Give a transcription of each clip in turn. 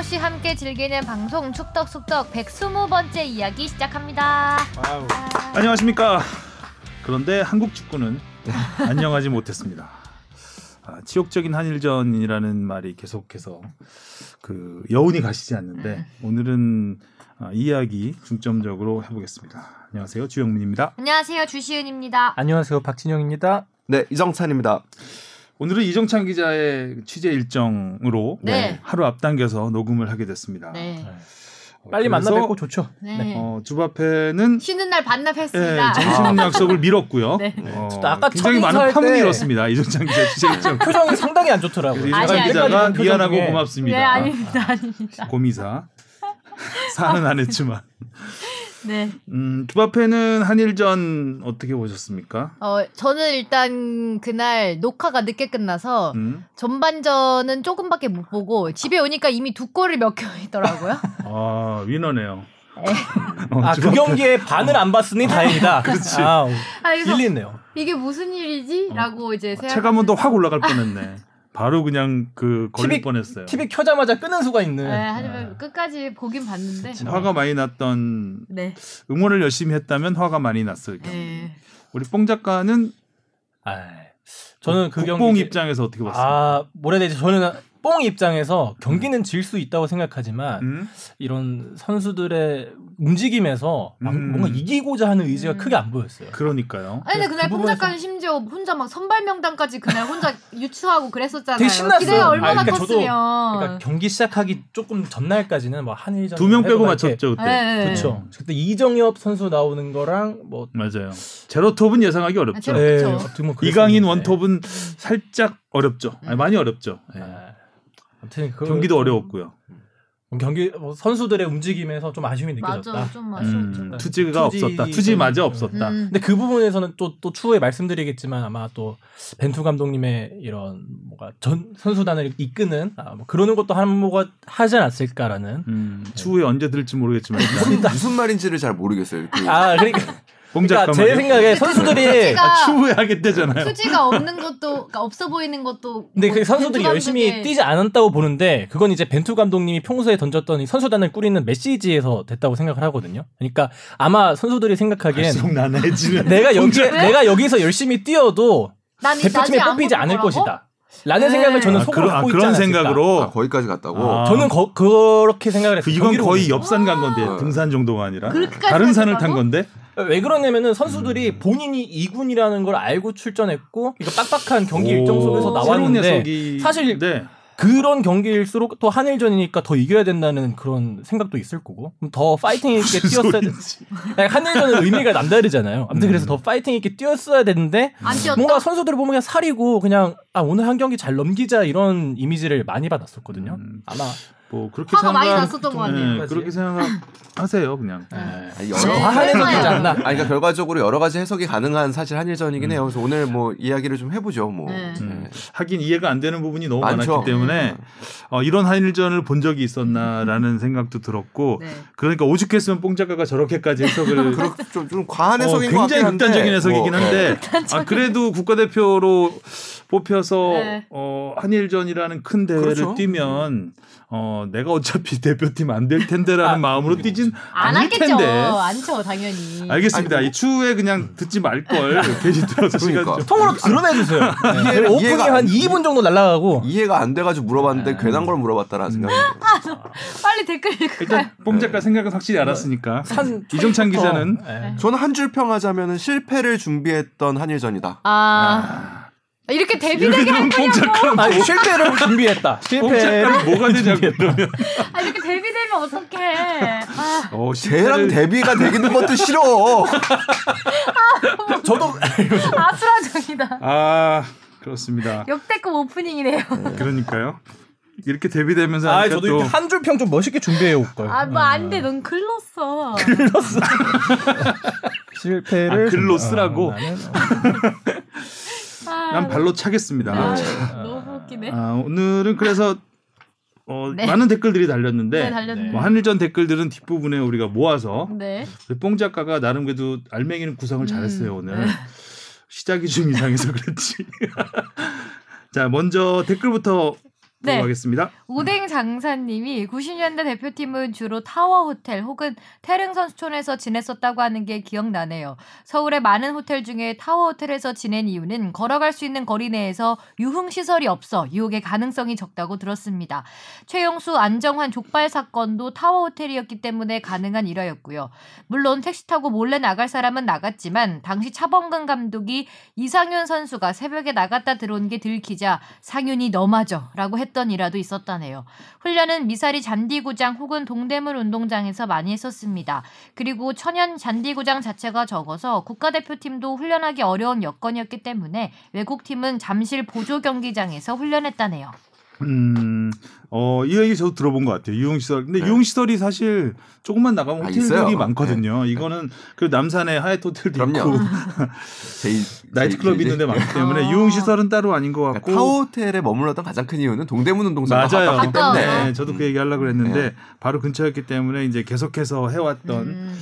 끊임없이 함께 즐기는 방송 축덕숙덕 120번째 이야기 시작합니다. 아우. 안녕하십니까. 그런데 한국 축구는 안녕하지 못했습니다. 아, 치욕적인 한일전이라는 말이 계속해서 그 여운이 가시지 않는데 오늘은 아, 이 이야기 중점적으로 해보겠습니다. 안녕하세요 주영민입니다. 안녕하세요 주시은입니다. 안녕하세요 박진영입니다. 네, 이정찬입니다. 오늘은 이정찬 기자의 취재 일정으로 네. 하루 앞당겨서 녹음을 하게 됐습니다. 네. 어, 빨리 만나 뵙고 좋죠. 네. 어, 주바페는 쉬는 날 예, 반납했습니다. 정신 약속을 미뤘고요. 네. 어, 아까 굉장히 첫 많은 파문이 때- 일었습니다. 이정찬 기자 취재 일정. 표정이 상당히 안 좋더라고요. 이정찬 기자가 미안하고 표정 중에 고맙습니다. 네 아닙니다 아닙니다. 고미사 사는 안 했지만 네. 음, 주바페는 한일전 어떻게 보셨습니까? 어 저는 일단 그날 녹화가 늦게 끝나서 음? 전반전은 조금밖에 못 보고 집에 오니까 이미 두 골을 몇 개 있더라고요. 아 위너네요. 네. 어, 아 그 경기에 반을 안 봤으니 다행이다. 그렇지. 아, 아, 그래서 일리 있네요. 이게 무슨 일이지?라고 이제 생각. 체감온도 확 올라갈 뻔했네. 바로 그냥 그 걸릴 TV 뻔했어요. TV 켜자마자 끄는 수가 있는. 네, 하지만 끝까지 보긴 봤는데. 화가 많이 났던 네. 응원을 열심히 했다면 화가 많이 났을 텐데. 네. 우리 뽕 작가는 아, 저는 그 경기 입장에서 어떻게 봤어요? 아 뭐라 해야 되지? 저는 뽕 입장에서 경기는 질 수 있다고 생각하지만 음? 이런 선수들의 움직임에서 막 음. 뭔가 이기고자 하는 의지가 음. 크게 안 보였어요. 그러니까요. 아니 근데 그 그날 뽕 부분에서- 작가는 심지어 혼자 막 선발 명단까지 그날 혼자 유추하고 그랬었잖아요. 되게 신났어요. 기대가 얼마나 아니, 그러니까 저도- 컸으면. 그러니까 경기 시작하기 조금 전날까지는 뭐 한일전 두 명 빼고 맞췄죠 그때. 네, 네. 그렇죠. 그때 이정엽 선수 나오는 거랑 뭐 맞아요. 제로톱은 예상하기 아, 어렵죠. 제로- 그쵸. 어떻게 보면 이강인 그랬었는데. 원톱은 살짝 어렵죠. 아니, 음. 많이 어렵죠. 예. 아, 아무튼 그 경기도 어려웠고요. 경기 뭐 선수들의 움직임에서 좀 아쉬움이 느껴졌다. 맞아, 좀 아쉬웠죠. 음, 네. 투지가 투지- 없었다. 투지마저 음. 없었다. 음. 근데 그 부분에서는 또 또 추후에 말씀드리겠지만 아마 또 벤투 감독님의 이런 뭐가 전 선수단을 이끄는 아, 뭐 그러는 것도 한몫을 하지 않았을까라는 음, 추후에 언제 들을지 모르겠지만 일단 무슨, 무슨 말인지를 잘 모르겠어요. 그, 아 그러니까, 봉 그러니까 제. 생각에 선수들이 투지가 아, 추후에 하겠대잖아요. 투지가 없는 것도 그러니까 없어 보이는 것도. 근데 뭐 그 선수들이 열심히 뛰지 않았다고 보는데 그건 이제 벤투 감독님이 평소에 던졌던 이 선수단을 꾸리는 메시지에서 됐다고 생각을 하거든요. 그러니까 아마 선수들이 생각하기엔. 내가 여기 왜? 내가 여기서 열심히 뛰어도 난 이- 대표팀에 뽑히지 않을 거라고? 것이다. 라는 네. 생각을 저는 아, 속으로 그런, 아, 갖고 있지 그런. 생각으로. 아, 거기까지 갔다고. 아. 저는 거, 그렇게 생각을 했어요. 이건 경기를 거의. 옆산 간 건데 어. 등산 정도가 아니라 그렇게까지 다른 산을 탄? 건데. 왜 그러냐면은 선수들이 본인이 2군이라는 걸 알고 출전했고 이거 빡빡한 경기 일정 속에서 나왔는데 사실 네. 그런 경기일수록 또 한일전이니까 더 이겨야 된다는 그런 생각도 있을 거고 그럼 더 파이팅 있게 뛰었어야 돼. 아니, 한일전은 의미가 남다르잖아요. 아무튼 그래서 더 파이팅 있게 뛰었어야 되는데. 뭔가 선수들을 보면 그냥 살이고 그냥 아 오늘 한 경기 잘 넘기자 이런 이미지를 많이 받았었거든요. 음. 아마 뭐 그렇게 화가 많이 생각- 났었던 것 같네요. 네, 그렇게 생각하세요 그냥. 네. 아니, 좀 여러, 네, 그래서요. 해석이지 않나. 아니, 그러니까 결과적으로 여러 가지 해석이 가능한 사실 한일전이긴 해요. 그래서 오늘 뭐 이야기를 좀 해보죠. 뭐. 네. 음. 하긴 이해가 안 되는 부분이 너무 많죠. 많았기 때문에 어, 이런 한일전을 본 적이 있었나라는 생각도 들었고 네. 그러니까 오죽했으면 뽕 작가가 저렇게까지 해석을 그렇, 좀, 좀 과한 어, 해석인 것 굉장히 같긴 한데. 극단적인 해석이긴 뭐, 한데 아, 그래도 국가대표로 뽑혀서 네. 어, 한일전이라는 큰 대회를 그렇죠. 뛰면 어, 내가 어차피 대표팀 안 될 텐데라는 아, 마음으로 뛰진 안 않을. 텐데. 안죠 당연히. 알겠습니다. 아니, 뭐- 이 추후에 그냥 듣지 말 걸. 괜히 들어서 그러니까. 좀. 통으로 드러내 주세요. 이해가- 오프닝 한 2분 정도 날라가고 이해가 안 돼가지고 물어봤는데 네. 괜한 걸 물어봤다라는 생각이 들어요. 빨리 댓글 읽을까요? 일단 뽕 작가 생각은 확실히 알았으니까. 산 이정찬 기자는 예. 저는 한 줄 평하자면 실패를 준비했던 한일전이다. 아, 이렇게 데뷔되게 할 거냐고. 아니 실패를 준비했다. 뽕 실패를 뭐가 되냐고 그러면. 아, 이렇게 데뷔되면 어떡해. 아, 어, 쟤랑 데뷔가 되는 것도 싫어. 저도 아수라장이다. 아 그렇습니다. 역대급 오프닝이네요. 그러니까요. 이렇게 데뷔되면서 아 저도 또 이렇게 한줄 평 좀 멋있게 준비해 올 걸. 아, 뭐 안 돼. 넌 글렀어. 실패를 아, 글로 쓰라고? 아, 나는- 아, 난 발로 차겠습니다. 아, 아, 너무 웃기네. 아, 오늘은 그래서 어, 네. 많은 댓글들이 달렸는데 네. 뭐 한일전 댓글들은 뒷부분에 우리가 모아서 네. 뽕 작가가 나름 그래도 알맹이는 구성을 잘했어요 음. 오늘 시작이 좀 이상해서 그랬지. 자 먼저 댓글부터 네. 하겠습니다. 오뎅 장사님이 90년대 대표팀은 주로 타워 호텔 혹은 태릉 선수촌에서 지냈었다고 하는 게 기억나네요. 서울의 많은 호텔 중에 타워 호텔에서 지낸 이유는 걸어갈 수 있는 거리 내에서 유흥 시설이 없어 유혹의 가능성이 적다고 들었습니다. 최용수 안정환 족발 사건도 타워 호텔이었기 때문에 가능한 일화였고요. 물론 택시 타고 몰래 나갈 사람은 나갔지만 당시 차범근 감독이 이상윤 선수가 새벽에 나갔다 들어온 게 들키자 상윤이 너마저라고 했던 일화도 있었다네요. 훈련은 미사리 잔디구장 혹은 동대문 운동장에서 많이 했었습니다. 그리고 천연 잔디구장 자체가 적어서 국가대표팀도 훈련하기 어려운 여건이었기 때문에 외국팀은 잠실 보조 경기장에서 훈련했다네요. 음, 어, 이 얘기 저도 들어본 것 같아요. 유흥시설. 근데 네. 유흥시설이 사실 조금만 나가면 아, 호텔들이 있어요. 많거든요. 이거는 그 남산에 하얏 호텔도 그럼요. 있고 제이, 나이트클럽이 제이- 있는데 많기 때문에 아. 유흥시설은 따로 아닌 것 그러니까 같고. 타워 호텔에 머물렀던 가장 큰 이유는 동대문 운동장과 맞아요. 때문에 네, 저도 그 얘기 하려고 그랬는데 네. 바로 근처였기 때문에 이제 계속해서 해왔던 음,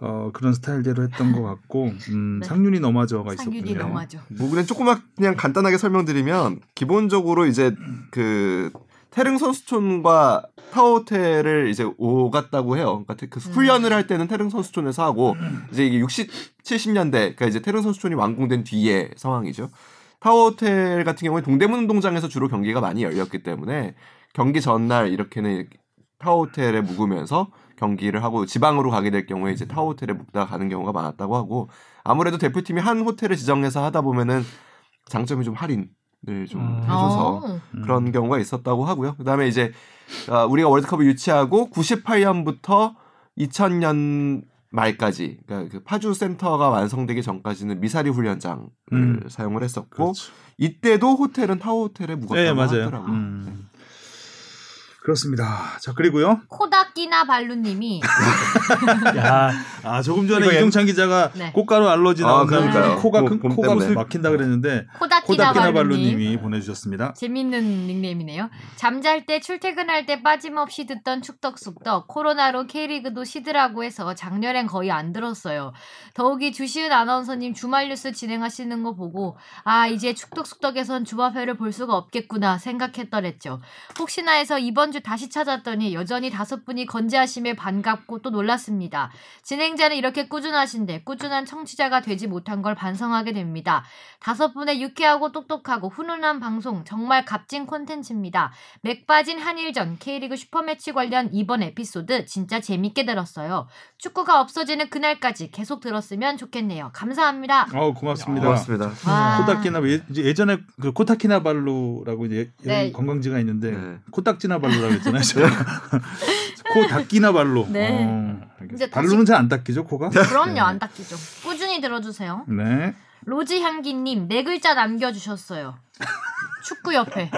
어, 그런 스타일대로 했던 것 같고 음, 네. 상윤이 너마저가 상윤이 있었군요. 너마저. 뭐 그냥 조그맣 그냥 간단하게 설명드리면 기본적으로 이제 그 태릉 선수촌과 타워 호텔을 이제 오갔다고 해요. 그러니까 그 음. 훈련을 할 때는 태릉 선수촌에서 하고 이제 이게 60, 70년대 그러니까 이제 태릉 선수촌이 완공된 뒤의 상황이죠. 타워 호텔 같은 경우에 동대문 운동장에서 주로 경기가 많이 열렸기 때문에 경기 전날 이렇게는 타워 호텔에 묵으면서 경기를 하고 지방으로 가게 될 경우에 이제 타워 호텔에 묵다 가는 경우가 많았다고 하고 아무래도 대표팀이 한 호텔을 지정해서 하다 보면은 장점이 좀 할인 을좀 음. 해줘서 어. 음. 그런 경우가 있었다고 하고요. 그다음에 이제 어, 우리가 월드컵을 유치하고 98년부터 2000년 말까지 그러니까 그 파주 센터가 완성되기 전까지는 미사리 훈련장을 음. 사용을 했었고 그렇죠. 이때도 호텔은 타워 호텔에 묵었다고 네, 맞아요. 하더라고요. 음. 그렇습니다. 자, 그리고요. 코다끼나 발루님이 야, 아, 조금 전에 이동찬 기자가 네. 꽃가루 알러지 아, 나온 그러니까요. 사람이 코가 뭐, 큰봄 코가 때문에. 막힌다 그랬는데 코다끼나 코다키나 발루님. 발루님이 보내주셨습니다. 재밌는 닉네임이네요. 잠잘 때 출퇴근할 때 빠짐없이 듣던 축덕숙덕 코로나로 K리그도 쉬더라고 해서 작년엔 거의 안 들었어요. 더욱이 주시은 아나운서님 주말 뉴스 진행하시는 거 보고 아 이제 축덕숙덕에선 주말회를 볼 수가 없겠구나 생각했더랬죠. 혹시나 해서 이번 주 다시 찾았더니 여전히 다섯 분이 건재하심에 반갑고 또 놀랐습니다. 진행자는 이렇게 꾸준하신데 꾸준한 청취자가 되지 못한 걸 반성하게 됩니다. 다섯 분의 유쾌하고 똑똑하고 훈훈한 방송 정말 값진 콘텐츠입니다. 맥 빠진 한일전 K리그 슈퍼매치 관련 이번 에피소드 진짜 재밌게 들었어요. 축구가 없어지는 그날까지 계속 들었으면 좋겠네요. 감사합니다. 어, 고맙습니다. 고맙습니다. 와. 코타키나 예, 이제 예전에 그 코타키나발루라고 이제 네. 관광지가 있는데 네. 코딱지나발루라고 했잖아요. 제가. 코닦기나발루. 네. 어. 이제 발루는 잘 안 닦이죠, 코가? 그럼요, 안 닦이죠. 꾸준히 들어주세요. 네. 로즈 향기님 네 글자 남겨주셨어요. 축구 옆에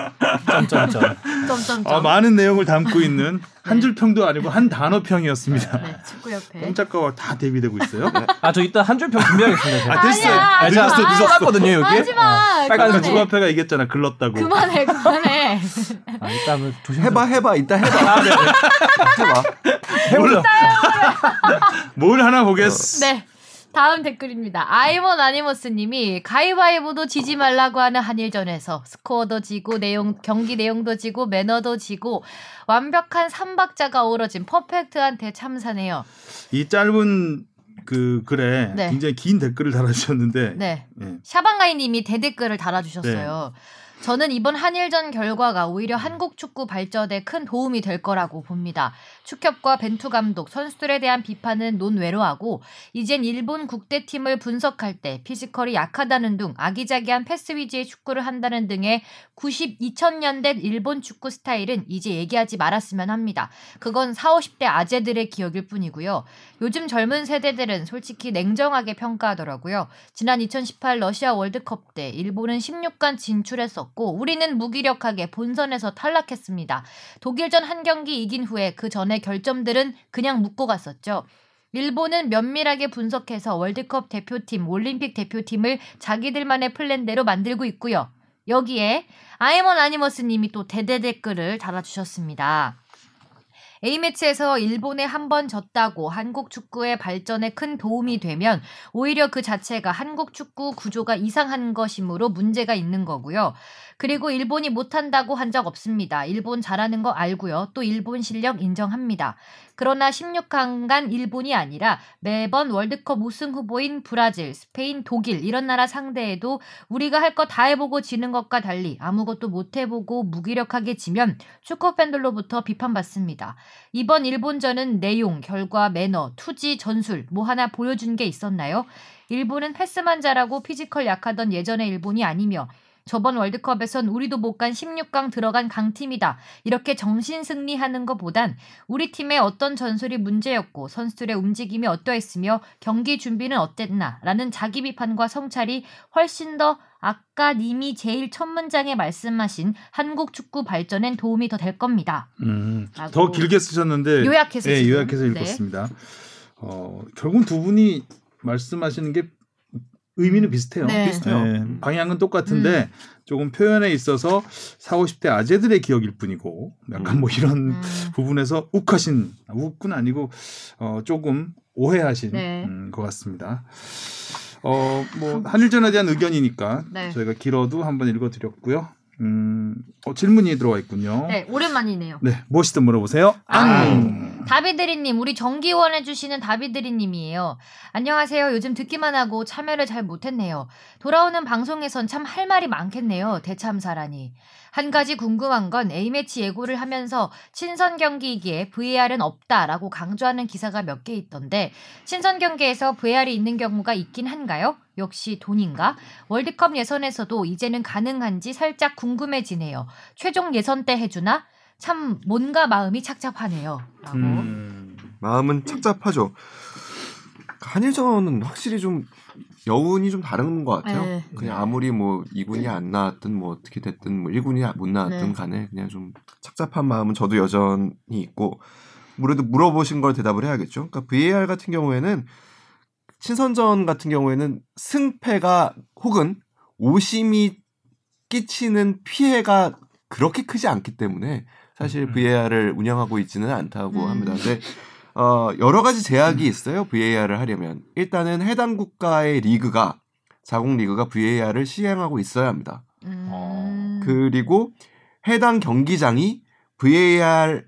점점점. 점점점. 아, 많은 내용을 담고 있는 한 줄 평도 아니고 한 단어 평이었습니다. 네, 축구 옆에. 꼼짝가와 다 대비되고 있어요. 아, 저 이따 한 줄 평 준비하겠습니다. 제가. 아, 됐어요. 아니야, 아, 늦었어. 써놨거든요, 여기. 하지 마. 빨간. 주관패가 얘기했잖아, 글렀다고. 그만해, 그만해. 아, 이따 한번 조심. 해봐 해봐 이따 해봐 아, 네. 해봐 해보자. 뭘 하나 보겠어. 네. 다음 댓글입니다. 아이몬 아니머스님이 가위바위보도 지지 말라고 하는 한일전에서 스코어도 지고 내용 경기 내용도 지고 매너도 지고 완벽한 삼박자가 어우러진 퍼펙트한 대참사네요. 이 짧은 그 글에 네. 굉장히 긴 댓글을 달아주셨는데 네. 예. 샤방가이님이 대댓글을 달아주셨어요. 저는 이번 한일전 결과가 오히려 한국 축구 발전에 큰 도움이 될 거라고 봅니다. 축협과 벤투 감독, 선수들에 대한 비판은 논외로 하고 이젠 일본 국대팀을 분석할 때 피지컬이 약하다는 등 아기자기한 패스 위주의 축구를 한다는 등의 90, 2000년대 일본 축구 스타일은 이제 얘기하지 말았으면 합니다. 그건 40, 50대 아재들의 기억일 뿐이고요. 요즘 젊은 세대들은 솔직히 냉정하게 평가하더라고요. 지난 2018 러시아 월드컵 때 일본은 16강 진출했었고 우리는 무기력하게 본선에서 탈락했습니다. 독일전 한 경기 이긴 후에 그 전에 결점들은 그냥 묻고 갔었죠. 일본은 면밀하게 분석해서 월드컵 대표팀, 올림픽 대표팀을 자기들만의 플랜대로 만들고 있고요. 여기에 아이먼 아니머스 님이 또 대대 댓글을 달아주셨습니다. A매치에서 일본에 한 번 졌다고 한국 축구의 발전에 큰 도움이 되면 오히려 그 자체가 한국 축구 구조가 이상한 것이므로 문제가 있는 거고요. 그리고 일본이 못한다고 한 적 없습니다. 일본 잘하는 거 알고요. 또 일본 실력 인정합니다. 그러나 16강간 일본이 아니라 매번 월드컵 우승 후보인 브라질, 스페인, 독일 이런 나라 상대에도 우리가 할 거 다 해보고 지는 것과 달리 아무것도 못 해보고 무기력하게 지면 축구 팬들로부터 비판받습니다. 이번 일본전은 내용, 결과, 매너, 투지, 전술 뭐 하나 보여준 게 있었나요? 일본은 패스만 잘하고 physical 약하던 예전의 일본이 아니며 저번 월드컵에선 우리도 못 간 16강 들어간 강팀이다. 이렇게 정신 승리하는 것보단 우리 팀의 어떤 전술이 문제였고 선수들의 움직임이 어떠했으며 경기 준비는 어땠나라는 자기 비판과 성찰이 훨씬 더 아까 님이 제일 첫 문장에 말씀하신 한국 축구 발전엔 도움이 더 될 겁니다. 음, 더 길게 쓰셨는데 요약해서 예, 지금. 요약해서 네. 읽었습니다. 어, 결국 두 분이 말씀하시는 게 의미는 비슷해요. 네. 비슷해요. 예, 음. 방향은 똑같은데 조금 표현에 있어서 40, 50대 아재들의 기억일 뿐이고 약간 뭐 이런 음. 부분에서 욱하신 욱은 아니고 어, 조금 오해하신 네. 음, 것 같습니다. 어, 뭐 한일전에 대한 의견이니까 네. 저희가 길어도 한번 읽어드렸고요. 음, 어, 질문이 들어와 있군요. 네, 오랜만이네요. 네, 무엇이든 물어보세요. 아. 앙. 다비드리님, 우리 정기원 해주시는 다비드리님이에요. 안녕하세요. 요즘 듣기만 하고 참여를 잘 못했네요. 돌아오는 방송에선 참 할 말이 많겠네요. 대참사라니. 한 가지 궁금한 건 A매치 예고를 하면서 친선 경기이기에 VAR은 없다라고 강조하는 기사가 몇 개 있던데 친선 경기에서 VAR이 있는 경우가 있긴 한가요? 역시 돈인가? 월드컵 예선에서도 이제는 가능한지 살짝 궁금해지네요. 최종 예선 때 해주나? 참 뭔가 마음이 착잡하네요. 라고. 음. 마음은 착잡하죠. 한일전은 확실히 좀 여운이 좀 다른 것 같아요. 네. 그냥 아무리 뭐 2군이 안 나왔든 뭐 어떻게 됐든 뭐 1군이 못 나왔든 네. 간에 그냥 좀 착잡한 마음은 저도 여전히 있고 그래도 물어보신 걸 대답을 해야겠죠. 그러니까 VAR 같은 경우에는 친선전 같은 경우에는 승패가 혹은 오심이 끼치는 피해가 그렇게 크지 않기 때문에 사실 음. VAR을 운영하고 있지는 않다고 음. 합니다. 근데 어, 여러 가지 제약이 있어요. VAR을 하려면 일단은 해당 국가의 리그가 자국 리그가 VAR을 시행하고 있어야 합니다. 음. 그리고 해당 경기장이 VAR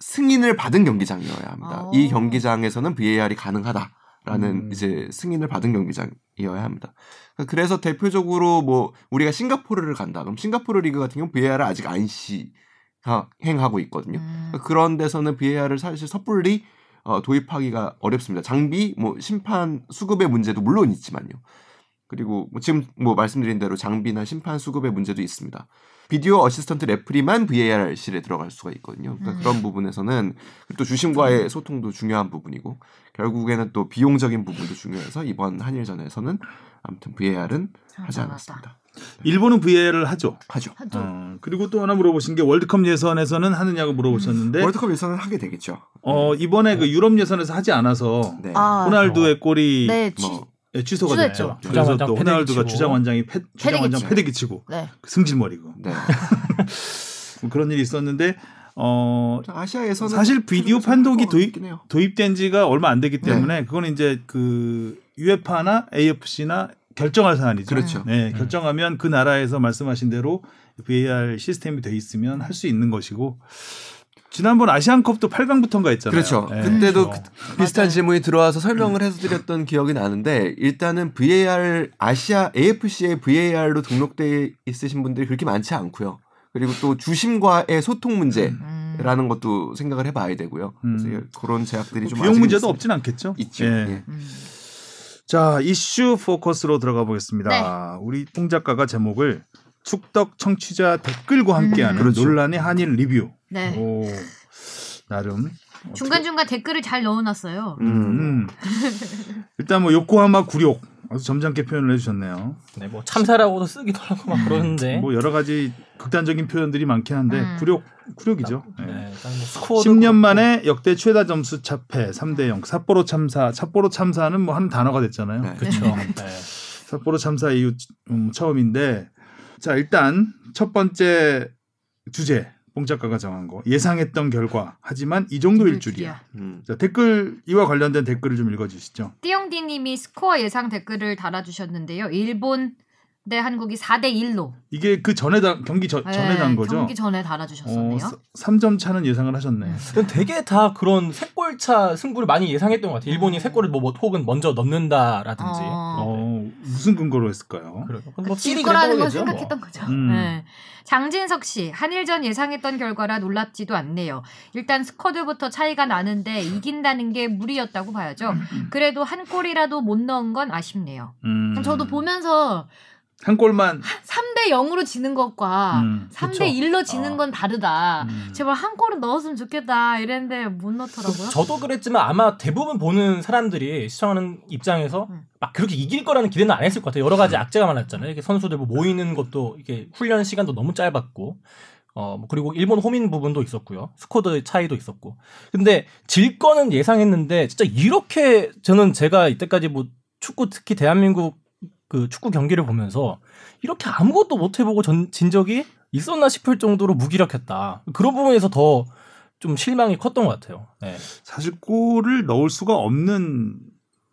승인을 받은 경기장이어야 합니다. 어. 이 경기장에서는 VAR이 가능하다라는 음. 이제 승인을 받은 경기장이어야 합니다. 그래서 대표적으로 뭐 우리가 싱가포르를 간다. 그럼 싱가포르 리그 같은 경우 VAR을 아직 안 시 행하고 있거든요. 음. 그런 데서는 VAR을 사실 섣불리 어, 도입하기가 어렵습니다. 장비, 뭐 심판 수급의 문제도 물론 있지만요. 그리고 뭐 지금 뭐 말씀드린 대로 장비나 심판 수급의 문제도 있습니다. video assistant referee만 VAR실에 들어갈 수가 있거든요. 그러니까 음. 그런 부분에서는 또 주심과의 소통도 중요한 부분이고 결국에는 또 비용적인 부분도 중요해서 이번 한일전에서는 아무튼 VAR은 하지 아, 않았습니다. 일본은 VAR을 하죠. 하죠. 하죠. 어, 그리고 또 하나 물어보신 게 월드컵 예선에서는 하느냐고 물어보셨는데 월드컵 예선은 하게 되겠죠. 어, 이번에 그 유럽 예선에서 하지 않아서 네. 아, 호날두의 골이 네, 취, 뭐 예, 취소가. 됐죠. 그래서 주장 또 호날두가 주장. 원장이 패, 주장 원장. 패대기 치고 네. 승질머리고 네. 뭐 그런 일이 있었는데 어, 아시아에서는 사실 비디오 판독이 도입-. 도입된 지가 얼마 안 되기 네. 때문에 그거는 이제 그 UEFA나 AFC나 결정할 사안이죠. 그렇죠. 네, 결정하면 그 나라에서 말씀하신 대로 VAR 시스템이 돼 있으면 할 수 있는 것이고 지난번 아시안컵도 8강부터인가 했잖아요. 그렇죠. 네. 그때도 그렇죠. 그- 비슷한. 질문이 들어와서 설명을 해서 드렸던 기억이 나는데 일단은 VAR 아시아 AFC에 VAR로 등록돼 있으신 분들이 그렇게 많지 않고요. 그리고 또 주심과의 소통 문제라는 음. 것도 생각을 해봐야 되고요. 그래서 음. 그런 제약들이 좀 비용 문제도 있습니다. 없진 않겠죠. 있죠. 예. 예. 음. 자 이슈 포커스로 들어가 보겠습니다. 네. 우리 뽕 작가가 제목을 축덕 청취자 댓글과 함께하는 음. 그렇죠. 논란의 한일 리뷰. 네. 오 나름 중간중간 댓글을 잘 넣어놨어요. 음. 음. 일단 뭐 요코하마 굴욕 아주 점잖게 표현을 해주셨네요. 네, 뭐 참사라고도 쓰기도 하고 막 그러는데. 뭐 여러 가지 극단적인 표현들이 많긴 한데 음. 굴욕 굴욕이죠. 네. 네, 뭐 스코어도 10년 그렇고. 만에 역대 최다 점수 차패 3대 0 삿포로 참사 삿포로 참사는 뭐 한 단어가 됐잖아요. 네. 그렇죠. 네. 삿포로 참사 이후 음, 처음인데 자 일단 첫 번째 주제 뽕 작가가 정한 거 예상했던 결과 하지만 이 정도일 줄이야. 음. 자, 댓글 이와 관련된 댓글을 좀 읽어주시죠. 띠용디님이 스코어 예상 댓글을 달아주셨는데요. 일본 대 한국이 4대 1로 네, 이게 그 전에 다, 경기 저, 전에 단 거죠. 경기 전에 달아주셨었네요. 어, 3점 차는 예상을 하셨네. 근데 되게 다 그런 세 골 차 승부를 많이 예상했던 것 같아요. 일본이 세 골을 뭐, 뭐 혹은 먼저 넣는다라든지. 어. 어, 무슨 근거로 했을까요? 그래요. 그뭐질 필이 거라는 거겠죠, 뭐. 생각했던 거죠. 음. 네. 장진석 씨, 한일전 예상했던 결과라 놀랍지도 않네요. 일단 스쿼드부터 차이가 나는데 이긴다는 게 무리였다고 봐야죠. 그래도 한 골이라도 못 넣은 건 아쉽네요. 음. 저도 보면서 한 골만 3대 0으로 지는 것과 음, 3대 그쵸. 1로 지는 어. 건 다르다. 음. 제발 한 골은 넣었으면 좋겠다 이랬는데 못 넣더라고요. 저도 그랬지만 아마 대부분 보는 사람들이 시청하는 입장에서 음. 막 그렇게 이길 거라는 기대는 안 했을 것 같아요. 여러 가지 악재가 많았잖아요. 이게 선수들 뭐 모이는 것도 이게 훈련 시간도 너무 짧았고, 어뭐 그리고 일본 호민 부분도 있었고요. 스쿼드 차이도 있었고. 근데 질 거는 예상했는데 진짜 이렇게 저는 제가 이때까지 뭐 축구 특히 대한민국 그 축구 경기를 보면서 이렇게 아무것도 못 해보고 전, 진 적이 있었나 싶을 정도로 무기력했다. 그런 부분에서 더 좀 실망이 컸던 것 같아요. 네. 사실 골을 넣을 수가 없는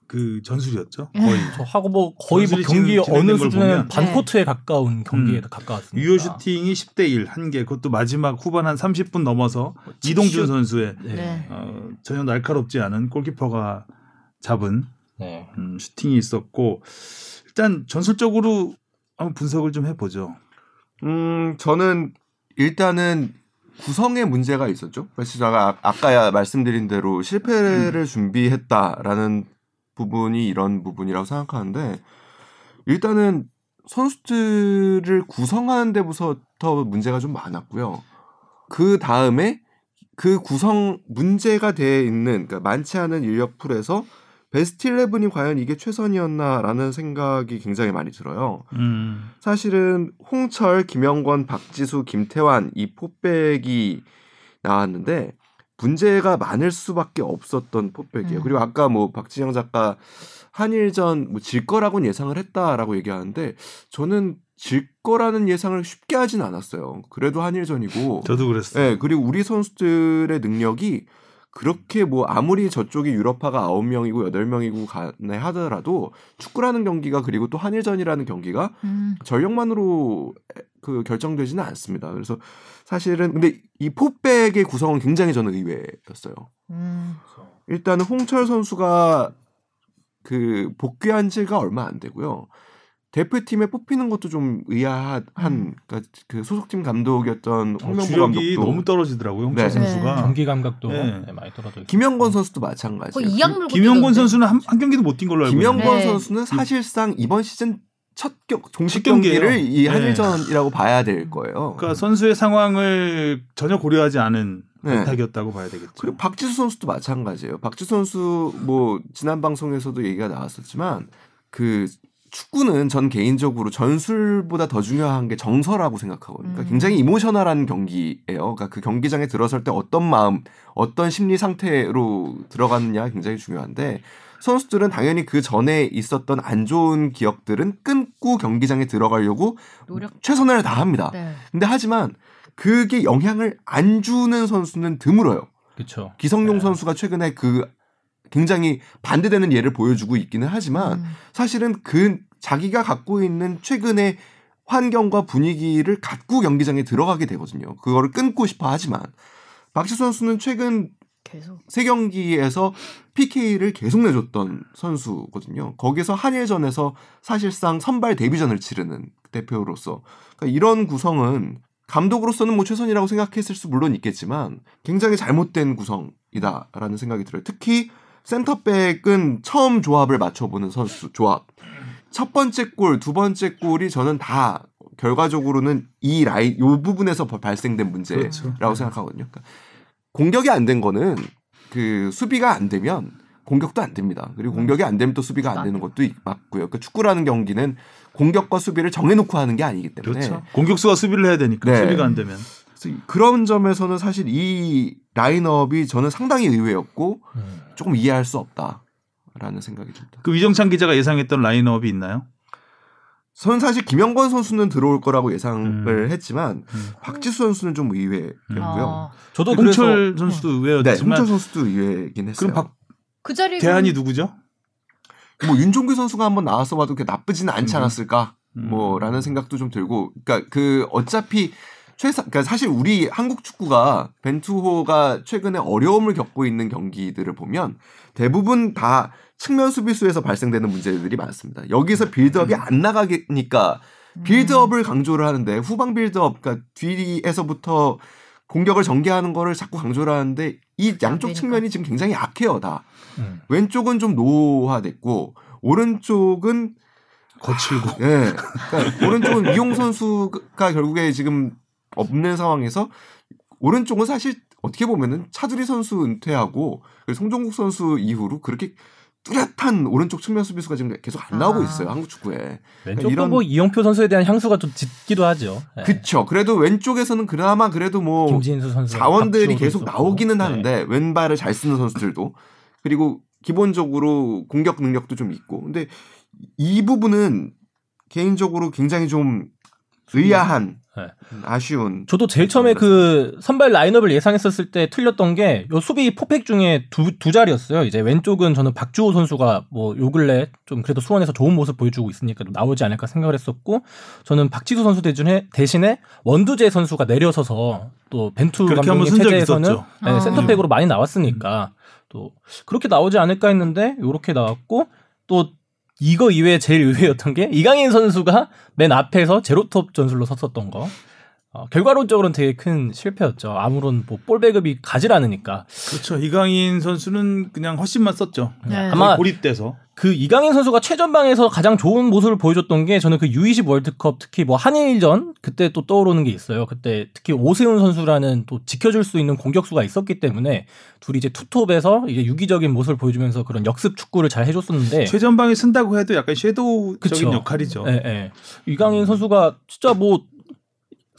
그 전술이었죠. 거의 저 하고 뭐 거의 뭐 경기 어느 보면 반 네. 코트에 가까운 경기에 음. 가까웠습니다. 유효 슈팅이 10대 1 한 개. 그것도 마지막 후반 한 30분 넘어서 이동준 선수의 네. 네. 어, 전혀 날카롭지 않은 골키퍼가 잡은 네. 음, 슈팅이 있었고 일단 전술적으로 한번 분석을 좀 해보죠. 음, 저는 일단은 구성에 문제가 있었죠. 그래서 제가 아- 아까 말씀드린 대로 실패를 준비했다라는 부분이 이런 부분이라고 생각하는데 일단은 선수들을 구성하는 데부터 문제가 좀 많았고요. 그 다음에 그 구성 문제가 돼 있는 그러니까 많지 않은 인력 풀에서 베스트 11이 과연 이게 최선이었나라는 생각이 굉장히 많이 들어요. 음, 사실은 홍철, 김영권, 박지수, 김태환 이 포백이 나왔는데 문제가 많을 수밖에 없었던 포백이에요. 음. 그리고 아까 뭐 박진영 작가 한일전 뭐 질 거라고는 예상을 했다라고 얘기하는데 저는 질 거라는 예상을 쉽게 하진 않았어요. 그래도 한일전이고 저도 그랬어요. 네, 그리고 우리 선수들의 능력이 그렇게 뭐 아무리 저쪽이 유럽파가 9명이고 8명이고 간에 하더라도 축구라는 경기가 그리고 또 한일전이라는 경기가 음. 전력만으로 그 결정되지는 않습니다. 그래서 사실은 근데 이 포백의 구성은 굉장히 저는 의외였어요. 음. 일단은 홍철 선수가 그 복귀한 지가 얼마 안 되고요. 대표팀에 뽑히는 것도 좀 의아한 음. 그러니까 그 소속팀 감독이었던 어, 홍명보 주력이 감독도 너무 떨어지더라고요. 홍철 네. 선수가. 경기 감각도 네. 네, 많이 떨어져. 김영권 선수도 마찬가지예요. 물고 김영권. 선수는 한, 한 경기도 못 뛴 걸로 알고. 김영권 네. 선수는 사실상 이번 시즌 첫 경, 종식. 경기를 이 네. 한일전이라고 봐야 될 거예요. 그러니까 선수의 상황을 전혀 고려하지 않은 네. 발탁이었다고 봐야 되겠죠. 그리고 박지수 선수도 마찬가지예요. 박지수 선수 뭐 지난 방송에서도 얘기가 나왔었지만 그 축구는 전 개인적으로 전술보다 더 중요한 게 정서라고 생각하거든요. 그러니까 음. 굉장히 이모셔널한 경기예요. 그러니까 그 경기장에 들어설 때 어떤 마음, 어떤 심리 상태로 들어가느냐 굉장히 중요한데 선수들은 당연히 그 전에 있었던 안 좋은 기억들은 끊고 경기장에 들어가려고 노력. 최선을 다합니다. 네. 근데 하지만 그게 영향을 안 주는 선수는 드물어요. 그렇죠. 기성용 네. 선수가 최근에 그 굉장히 반대되는 예를 보여주고 있기는 하지만 음. 사실은 그 자기가 갖고 있는 최근의 환경과 분위기를 갖고 경기장에 들어가게 되거든요. 그거를 끊고 싶어 하지만 박지수 선수는 최근 계속. 세 경기에서 PK를 계속 내줬던 선수거든요. 거기서 한일전에서 사실상 선발 데뷔전을 치르는 대표로서 그러니까 이런 구성은 감독으로서는 뭐 최선이라고 생각했을 수 물론 있겠지만 굉장히 잘못된 구성이다라는 생각이 들어요. 특히 센터백은 처음 조합을 맞춰보는 선수 조합. 첫 번째 골, 두 번째 골이 저는 다 결과적으로는 이 라인 요 부분에서 발생된 문제라고 그렇죠. 생각하거든요. 그러니까 공격이 안 된 거는 그 수비가 안 되면 공격도 안 됩니다. 그리고 공격이 안 되면 또 수비가 안 되는 것도 있- 맞고요. 그 축구라는 경기는 공격과 수비를 정해놓고 하는 게 아니기 때문에 그렇죠. 공격수가 수비를 해야 되니까 네. 수비가 안 되면. 그런 점에서는 사실 이 라인업이 저는 상당히 의외였고 음. 조금 이해할 수 없다라는 생각이 듭니다. 그 위정찬 기자가 예상했던 라인업이 있나요? 전 사실 김영권 선수는 들어올 거라고 예상을 음. 했지만 음. 박지수 선수는 좀 의외였고요. 어, 저도 그래서 홍철 선수도 네, 의외였지만 홍철 선수도 의외이긴 했어요. 그럼 박 그 자리에 대안이 누구죠? 뭐 윤종규 선수가 한번 나와서 봐도 그렇게 나쁘지는 않지 음. 않았을까? 음. 뭐라는 생각도 좀 들고, 그러니까 그 어차피 최사, 그러니까 사실 우리 한국 축구가 벤투호가 최근에 어려움을 겪고 있는 경기들을 보면 대부분 다 측면 수비수에서 발생되는 문제들이 많습니다. 여기서 빌드업이 안 나가니까 음. 빌드업을 강조를 하는데 후방 빌드업, 그러니까 뒤에서부터 공격을 전개하는 거를 자꾸 강조를 하는데 이 양쪽. 측면이 지금 굉장히 약해요 다. 음. 왼쪽은 좀 노화됐고 오른쪽은 거칠고 예. 그러니까 오른쪽은 이용 선수가 결국에 지금 없는 상황에서 오른쪽은 사실 어떻게 보면은 차두리 선수 은퇴하고 송종국 선수 이후로 그렇게 뚜렷한 오른쪽 측면 수비수가 지금 계속 안 나오고 아. 있어요 한국 축구에. 왼쪽도 이런- 뭐 이영표 선수에 대한 향수가 좀 짙기도 하죠. 네. 그쵸. 그래도 왼쪽에서는 그나마 그래도 뭐 김진수 선수 자원들이 계속 있었고. 나오기는 네. 하는데 왼발을 잘 쓰는 선수들도 그리고 기본적으로 공격 능력도 좀 있고 근데 이 부분은 개인적으로 굉장히 좀 의아한 네. 아쉬운 저도 제일 처음에 그 선발 라인업을 예상했었을 때 틀렸던 게 요 수비 포팩 중에 두, 두 자리였어요. 이제 왼쪽은 저는 박주호 선수가 뭐 요 근래 좀 그래도 수원에서 좋은 모습 보여주고 있으니까 좀 나오지 않을까 생각을 했었고 저는 박지수 선수 대신에 대신에 원두재 선수가 내려서서 또 벤투 감독님 체제에서는. 네, 어. 센터백으로 많이 나왔으니까 또 그렇게 나오지 않을까 했는데 요렇게 나왔고 또 이거 이외에 제일 의외였던 게 이강인 선수가 맨 앞에서 제로톱 전술로 섰었던 거. 어, 결과론적으로는 되게 큰 실패였죠. 아무런 뭐 볼 배급이 가질 않으니까. 그렇죠. 이강인 선수는 그냥 헛심만 썼죠. 네. 아마 거의 고립돼서 그 이강인 선수가 최전방에서 가장 좋은 모습을 보여줬던 게 저는 그 U20 월드컵 특히 뭐 한일전 그때 또 떠오르는 게 있어요. 그때 특히 오세훈 선수라는 또 지켜줄 수 있는 공격수가 있었기 때문에 둘이 이제 투톱에서 이제 유기적인 모습을 보여주면서 그런 역습 축구를 잘 해줬었는데 최전방에 쓴다고 해도 약간 섀도우적인 네. 그쵸. 역할이죠. 예, 예. 이강인 선수가 진짜 뭐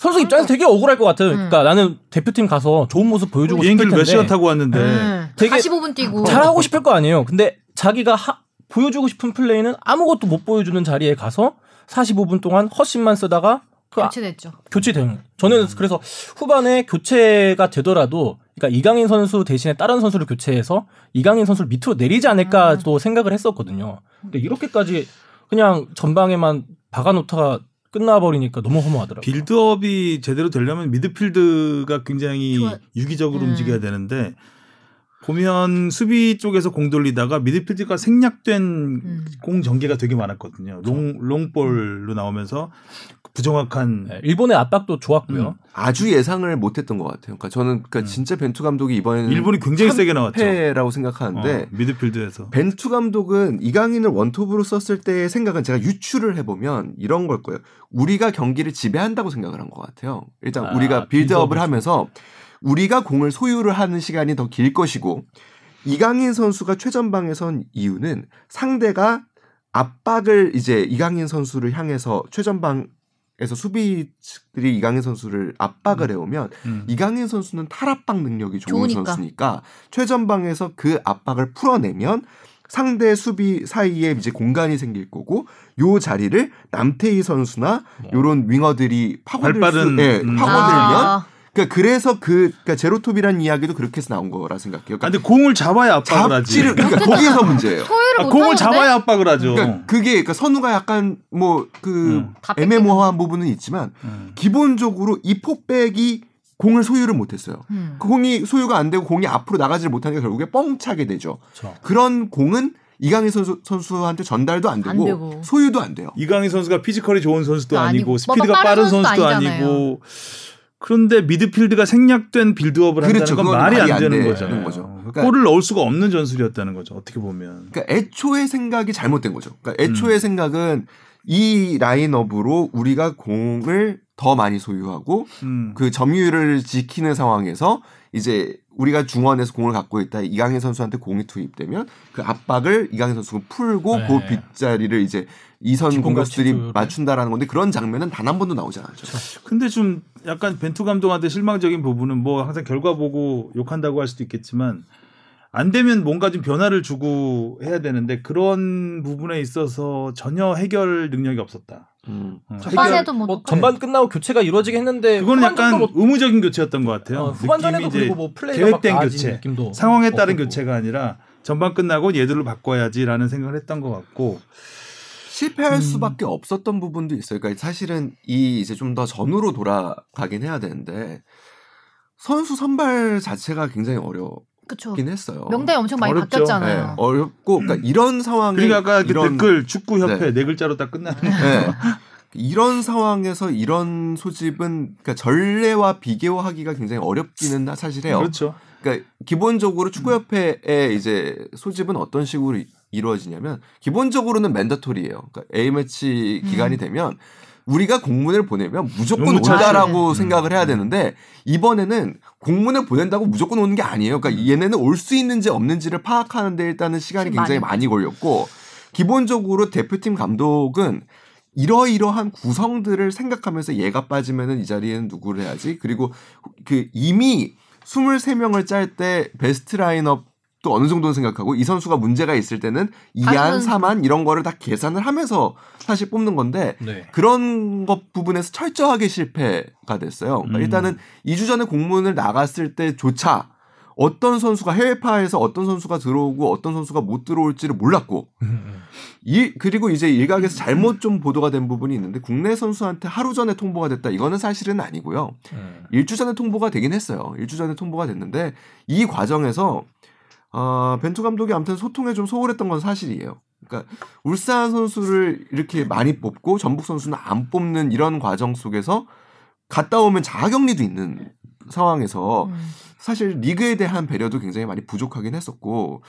선수 입장에서 되게 억울할 것 같아요. 그러니까 나는 대표팀 가서 좋은 모습 보여주고 싶을 비행기를 텐데 몇 시간 타고 왔는데 음, 되게 45분 뛰고 잘하고 싶을 거 아니에요. 근데 자기가 하- 보여주고 싶은 플레이는 아무것도 못 보여주는 자리에 가서 45분 동안 헛심만 쓰다가 그 아- 교체됐죠. 교체되는. 저는 그래서 후반에 교체가 되더라도 그러니까 이강인 선수 대신에 다른 선수를 교체해서 이강인 선수를 밑으로 내리지 않을까도 생각을 했었거든요. 근데 이렇게까지 그냥 전방에만 박아놓다가 끝나버리니까 너무 허무하더라고요. build-up이 제대로 되려면 미드필드가 굉장히 좋아. 유기적으로 음. 움직여야 되는데 보면 수비 쪽에서 공 돌리다가 미드필드가 생략된 음. 공 전개가 되게 많았거든요. long long ball로 나오면서 부정확한 네, 일본의 압박도 좋았고요. 음. 아주 예상을 못했던 것 같아요. 그러니까 저는 그러니까 음. 진짜 벤투 감독이 이번에는 일본이 굉장히 세게 나왔죠. 패라고 생각하는데 어, 미드필드에서 벤투 감독은 이강인을 원톱으로 썼을 때의 생각은 제가 유추를 해보면 이런 걸 거예요. 우리가 경기를 지배한다고 생각을 한 것 같아요. 일단 아, 우리가 빌드업을 빌드업을 하면서 우리가 공을 소유를 하는 시간이 더 길 것이고 이강인 선수가 최전방에 선 이유는 상대가 압박을 이제 이강인 선수를 향해서 최전방 에서 수비들이 이강인 선수를 압박을 해오면 음. 이강인 선수는 탈압박 능력이 좋은 좋으니까. 선수니까 최전방에서 그 압박을 풀어내면 상대 수비 사이에 이제 공간이 생길 거고 요 자리를 남태희 선수나 요런 윙어들이 파고들 수, 예, 음. 파고들면 아, 그러니까 그래서 그 그러니까 제로톱이라는 이야기도 그렇게 해서 나온 거라 생각해요. 아, 그러니까 근데 공을 잡아야 압박을 하지. 그러니까 거기에서 문제예요. 소유를 아, 못 공을 하는데? 잡아야 압박을 하죠. 그러니까 그게 그러니까 선우가 약간 뭐그 음. 다 애매모호한 부분은 있지만 음. 기본적으로 이 폭백이 공을 소유를 못했어요. 음. 그 공이 소유가 안 되고 공이 앞으로 나가지를 못하니까 결국에 뻥 차게 되죠. 그렇죠. 그런 공은 이강인 선수, 선수한테 전달도 안 되고, 안 되고. 소유도 안 돼요. 이강인 선수가 피지컬이 좋은 선수도 아니고, 아니고, 뭐 스피드가 빠른 빠른 선수도 선수도 아니잖아요. 아니고 그런데 미드필드가 생략된 빌드업을 그렇죠. 한다는 건 그건 말이 말이 안 안 되는 되는 거죠. 거죠. 그러니까- 골을 넣을 수가 없는 전술이었다는 거죠. 어떻게 보면. 그러니까 애초에 생각이 잘못된 거죠. 그러니까 음. 애초에 생각은 이 라인업으로 우리가 공을 더 많이 소유하고 음. 그 점유율을 지키는 상황에서 이제 우리가 중원에서 공을 갖고 있다 이강인 선수한테 공이 투입되면 그 압박을 이강인 선수가 풀고 네. 그 빗자리를 이제 이선 공격수들이. 맞춘다라는 건데 그런 장면은 단 한 번도 나오지 않았죠. 근데 좀 약간 벤투 감독한테 실망적인 부분은 뭐 항상 결과 보고 욕한다고 할 수도 있겠지만 안 되면 뭔가 좀 변화를 주고 해야 되는데 그런 부분에 있어서 전혀 해결 능력이 없었다. 음. 어, 초반에도 뭐, 뭐 전반 끝나고 교체가 이루어지긴 했는데 그거는 약간 뭐, 의무적인 교체였던 것 같아요. 어, 후반전에도 그리고 뭐 플레이가 계획된 교체, 느낌도 상황에 따른 없었고. 교체가 아니라 전반 끝나고 얘들로 바꿔야지라는 생각을 했던 것 같고 실패할 음. 수밖에 없었던 부분도 있어요. 그러니까 사실은 이 이제 좀 더 전으로 돌아가긴 해야 되는데 선수 선발 자체가 굉장히 어렵긴 그쵸. 했어요. 명단이 엄청 많이 어렵죠. 네, 바뀌었잖아요. 어렵고 그러니까 이런 상황에 그러니까 아까 그 이런 댓글 축구 협회 네. 네. 글자로 딱 끝나는 네. 이런 상황에서 이런 소집은 그러니까 전례와 비교하기가 굉장히 어렵기는 사실해요. 그렇죠. 그러니까 기본적으로 축구협회의 이제 소집은 어떤 식으로 이- 이루어지냐면 기본적으로는 맨더토리예요. 그러니까 A 매치 기간이 음. 되면 우리가 공문을 보내면 무조건. 온다라고 음. 생각을 해야 되는데 이번에는 공문을 보낸다고 무조건 오는 게 아니에요. 그러니까 얘네는 올 수 있는지 없는지를 파악하는데 일단은 시간이 시간이 굉장히 많이 걸렸고 기본적으로 대표팀 감독은 이러이러한 구성들을 생각하면서 얘가 빠지면은 이 자리에는 누구를 해야지 그리고 그 이미 23명을 짤 때 베스트 라인업 또 어느 정도는 생각하고 이 선수가 문제가 있을 때는 2안, 다른- 3안 이런 거를 다 계산을 하면서 사실 뽑는 건데 네. 그런 것 부분에서 철저하게 실패가 됐어요. 그러니까 음. 일단은 2주 전에 공문을 나갔을 때조차 어떤 선수가 해외파에서 어떤 선수가 들어오고 어떤 선수가 못 들어올지를 몰랐고 이 그리고 이제 일각에서 잘못 좀 보도가 된 부분이 있는데 국내 선수한테 하루 전에 통보가 됐다 이거는 사실은 아니고요. 음. 일주 전에 통보가 되긴 했어요. 일주 전에 통보가 됐는데 이 과정에서 어, 벤투 감독이 아무튼 소통에 좀 소홀했던 건 사실이에요. 그러니까 울산 선수를 이렇게 많이 뽑고 전북 선수는 안 뽑는 이런 과정 속에서 갔다 오면 자가격리도 있는 상황에서 음. 사실 리그에 대한 배려도 굉장히 많이 부족하긴 했었고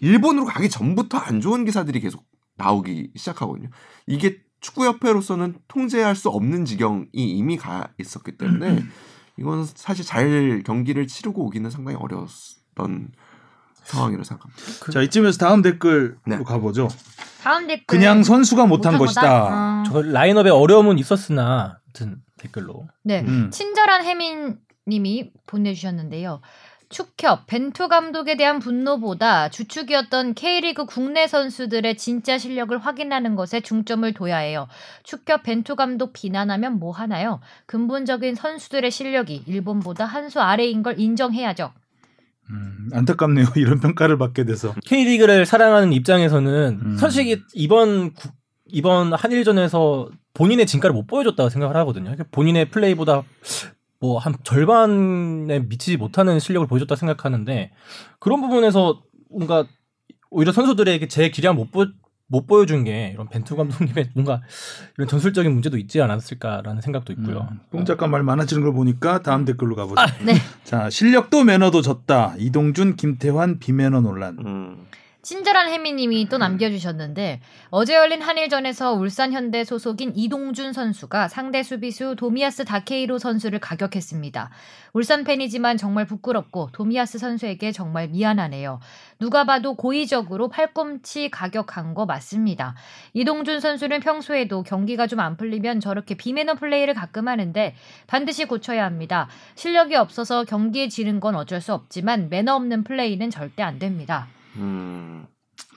일본으로 가기 전부터 안 좋은 기사들이 계속 나오기 시작하거든요. 이게 축구협회로서는 통제할 수 없는 지경이 이미 가 있었기 때문에 이건 사실 잘 경기를 치르고 오기는 상당히 어려웠던 상황이라고 생각합니다. 자 이쯤에서 다음 댓글로 네. 가보죠. 다음 댓글 그냥 선수가 못한 못한 것이다. 어. 저 라인업에 어려움은 있었으나 아무튼 댓글로 네. 음. 친절한 혜민님이 보내주셨는데요. 축협 벤투 감독에 대한 분노보다 주축이었던 K리그 국내 선수들의 진짜 실력을 확인하는 것에 중점을 둬야 해요. 축협 벤투 감독 비난하면 뭐 하나요? 근본적인 선수들의 실력이 일본보다 한 수 아래인 걸 인정해야죠. 음, 안타깝네요. 이런 평가를 받게 돼서. K리그를 사랑하는 입장에서는 음. 솔직히 이번 구- 이번 한일전에서 본인의 진가를 못 보여줬다고 생각을 하거든요. 본인의 플레이보다 뭐 한 절반에 미치지 못하는 실력을 보여줬다 생각하는데 그런 부분에서 뭔가 오히려 선수들에게 제 기량 못, 보, 못 보여준 게 이런 벤투 감독님의 뭔가 이런 전술적인 문제도 있지 않았을까라는 생각도 있고요. 음, 뽕 작가 말 많아지는 걸 보니까 다음 댓글로 가보죠. 네. 자 실력도 매너도 졌다. 이동준, 김태환 비매너 논란. 음. 친절한 혜미님이 또 남겨주셨는데 어제 열린 한일전에서 울산 현대 소속인 이동준 선수가 상대 수비수 도미아스 다케이로 선수를 가격했습니다. 울산 팬이지만 정말 부끄럽고 도미아스 선수에게 정말 미안하네요. 누가 봐도 고의적으로 팔꿈치 가격한 거 맞습니다. 이동준 선수는 평소에도 경기가 좀 안 풀리면 저렇게 비매너 플레이를 가끔 하는데 반드시 고쳐야 합니다. 실력이 없어서 경기에 지는 건 어쩔 수 없지만 매너 없는 플레이는 절대 안 됩니다. 음.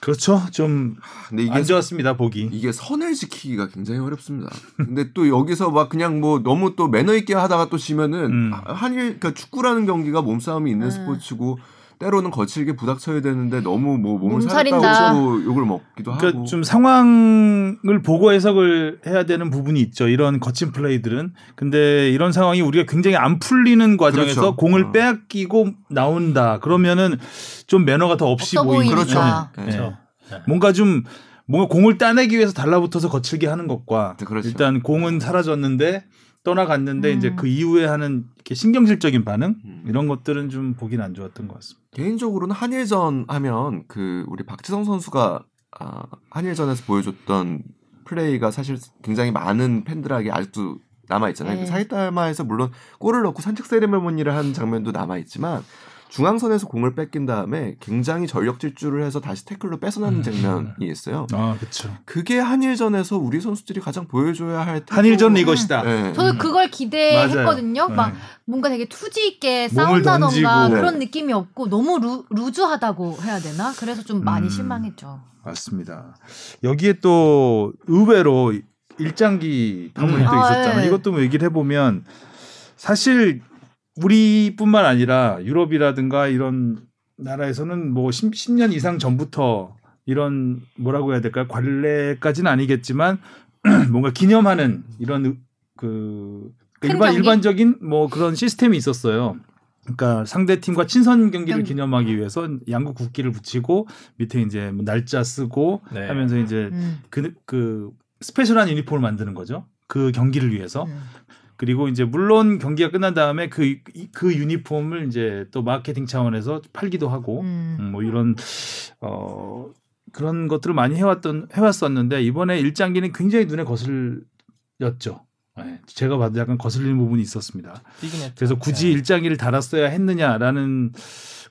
그렇죠. 좀 근데 이게 안 좋았습니다 보기. 이게 선을 지키기가 굉장히 어렵습니다. 근데 또 여기서 막 그냥 뭐 너무 또 매너 있게 하다가 또 지면은 음. 한일 그러니까 축구라는 경기가 몸싸움이 있는 음. 스포츠고 때로는 거칠게 부닥쳐야 되는데 너무 뭐 몸을. 살렸다고 욕을 먹기도 그러니까 하고 좀 상황을 보고 해석을 해야 되는 부분이 있죠. 이런 거친 플레이들은. 근데 이런 상황이 우리가 굉장히 안 풀리는 과정에서 그렇죠. 공을 어. 빼앗기고 나온다. 그러면은 좀 매너가 더 없이 보이는. 보이니까. 네. 그렇죠. 네. 네. 뭔가 좀 뭔가 공을 따내기 위해서 달라붙어서 거칠게 하는 것과 네, 그렇죠. 일단 공은 사라졌는데 떠나갔는데 음. 이제 그 이후에 하는 이렇게 신경질적인 반응 음. 이런 것들은 좀 보긴 안 좋았던 것 같습니다. 개인적으로는 한일전 하면 그 우리 박지성 선수가 아, 한일전에서 보여줬던 플레이가 사실 굉장히 많은 팬들에게 아직도 남아 있잖아요. 네. 사이타마에서 물론 골을 넣고 산책 세레머니를 한 장면도 남아 있지만 중앙선에서 공을 뺏긴 다음에 굉장히 전력 질주를 해서 다시 태클로 뺏어나는 음. 장면이 있어요. 아, 그렇죠. 그게 한일전에서 우리 선수들이 가장 보여줘야 할 태클- 한일전은 이것이다. 네. 저도 그걸 기대했거든요. 맞아요. 막 네. 뭔가 되게 투지 있게 싸운다던가. 그런 네. 느낌이 없고 너무 루, 루즈하다고 해야 되나? 그래서 좀 많이 음. 실망했죠. 맞습니다. 여기에 또 의외로 일장기 파문이 음. 또 아, 있었잖아요. 예. 이것도 뭐 얘기를 해보면 사실 우리뿐만 아니라 유럽이라든가 이런 나라에서는 뭐 10, 10년 이상 전부터 이런 뭐라고 해야 될까요? 관례까지는 아니겠지만 뭔가 기념하는 이런 의- 그큰 일반 경기? 일반적인 뭐 그런 시스템이 있었어요. 그러니까 상대 팀과 친선 경기를 경기. 기념하기 위해서 양국 국기를 붙이고 밑에 이제 뭐 날짜 쓰고 네. 하면서 이제 음. 그, 그 스페셜한 유니폼을 만드는 거죠. 그 경기를 위해서. 음. 그리고 이제 물론 경기가 끝난 다음에 그, 이- 그 유니폼을 이제 또 마케팅 차원에서 팔기도 하고 음. 음, 뭐 이런 어 그런 것들을 많이 해왔던 해왔었는데 이번에 일장기는 굉장히 눈에 거슬렸죠. 네, 제가 봐도 약간 거슬리는 부분이 있었습니다. 그래서 굳이 네. 일장기를 달았어야 했느냐라는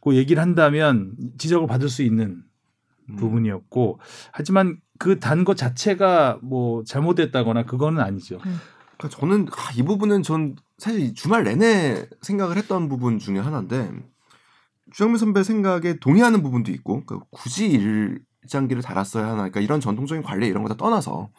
그 얘기를 한다면 지적을 받을 수 있는 음. 부분이었고 하지만 그 단 것 자체가 뭐 잘못됐다거나 그거는 아니죠. 그러니까 저는 아, 이 부분은 전 사실 주말 내내 생각을 했던 부분 중에 하나인데 주영민 선배 생각에 동의하는 부분도 있고 그러니까 굳이 일장기를 달았어야 하나 그러니까 이런 전통적인 관례 이런 거 다 떠나서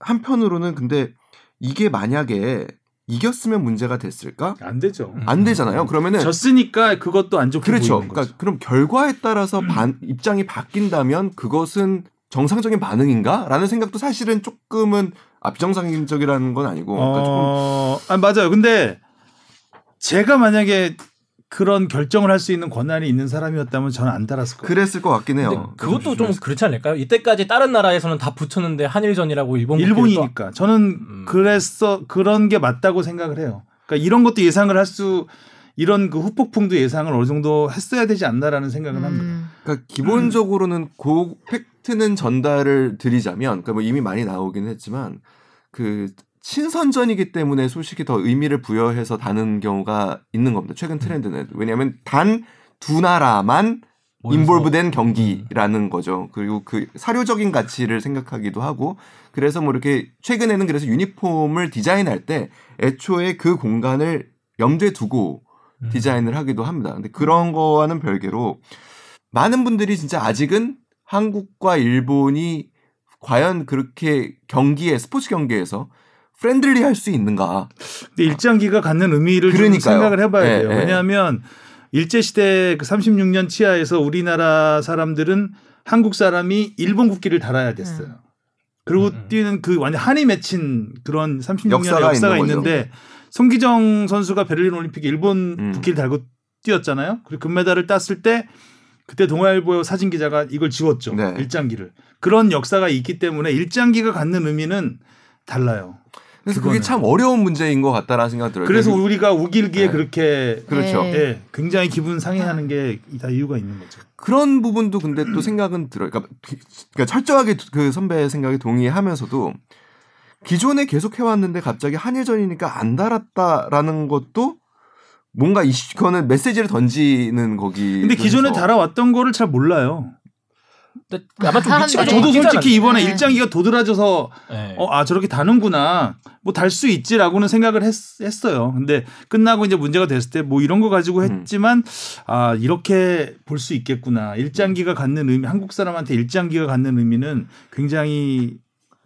한편으로는 근데 이게 만약에 이겼으면 문제가 됐을까? 안 되죠. 음. 안 되잖아요. 그러면은 졌으니까 그것도 안 좋게 그렇죠. 보이는 그러니까 거죠. 그럼 결과에 따라서 반, 입장이 바뀐다면 그것은 정상적인 반응인가?라는 생각도 사실은 조금은 아, 비정상적이라는 건 아니고 그러니까 조금 어, 아, 맞아요. 근데 제가 만약에 그런 결정을 할 수 있는 권한이 있는 사람이었다면 저는 안 달았을 거예요. 그랬을 것 같긴 해요. 그것도 좀 그렇지 않을까요? 이때까지 다른 나라에서는 다 붙였는데 한일전이라고 일본 일본이니까 저는 음. 그랬어 그런 게 맞다고 생각을 해요. 그러니까 이런 것도 예상을 할 수 이런 그 후폭풍도 예상을 어느 정도 했어야 되지 않나라는 생각을 합니다. 음. 그러니까 기본적으로는 그 팩트는 전달을 드리자면 그러니까 뭐 이미 많이 나오긴 했지만 그 친선전이기 때문에 솔직히 더 의미를 부여해서 다는 경우가 있는 겁니다. 최근 트렌드는 왜냐하면 단 두 나라만 인볼브된 경기라는 거죠. 그리고 그 사료적인 가치를 생각하기도 하고 그래서 뭐 이렇게 최근에는 그래서 유니폼을 디자인할 때 애초에 그 공간을 염두에 두고 음. 디자인을 하기도 합니다. 근데 그런 거와는 별개로 많은 분들이 진짜 아직은 한국과 일본이 과연 그렇게 경기에 스포츠 경기에서 friendly 할 수 있는가? 근데 일장기가 갖는 의미를 좀 그러니까요. 생각을 해봐야 예, 돼요. 예. 왜냐하면 일제 시대 그 36년 치하에서 우리나라 사람들은 한국 사람이 일본 국기를 달아야 됐어요. 음. 그리고 음, 음. 뛰는 그 완전 한이 맺힌 그런 36년의 역사가 역사가, 있는 거죠. 있는데 손기정 선수가 베를린 올림픽에 일본 음. 국기를 달고 뛰었잖아요. 그리고 금메달을 땄을 때 그때 동아일보 사진 기자가 이걸 지웠죠. 네. 일장기를. 그런 역사가 있기 때문에 일장기가 갖는 의미는 달라요. 그래서 그거는. 그게 참 어려운 문제인 것 같다라는 생각이 들어요. 그래서 그- 우리가 우길기에 네. 그렇게 그렇죠. 네. 예, 굉장히 기분 상해하는 게 다 이유가 있는 거죠. 그런 부분도 근데 또 생각은 들어요. 그러니까, 그러니까 철저하게 그 선배의 생각에 동의하면서도 기존에 계속 해왔는데 갑자기 한일전이니까 안 달았다라는 것도 뭔가 이슈, 그거는 메시지를 던지는 거기. 근데 기존에 달아왔던 거를 잘 몰라요. 근데 아마 좀좀 저도 솔직히 이번에 네. 일장기가 도드라져서? 네. 어, 아 저렇게 다는구나. 뭐 달 수 있지라고는 생각을 했, 어요 근데 끝나고 이제 문제가 됐을 때 뭐 이런 거 가지고 음. 했지만 아 이렇게 볼 수 있겠구나. 일장기가 갖는 의미, 한국 사람한테 일장기가 갖는 의미는 굉장히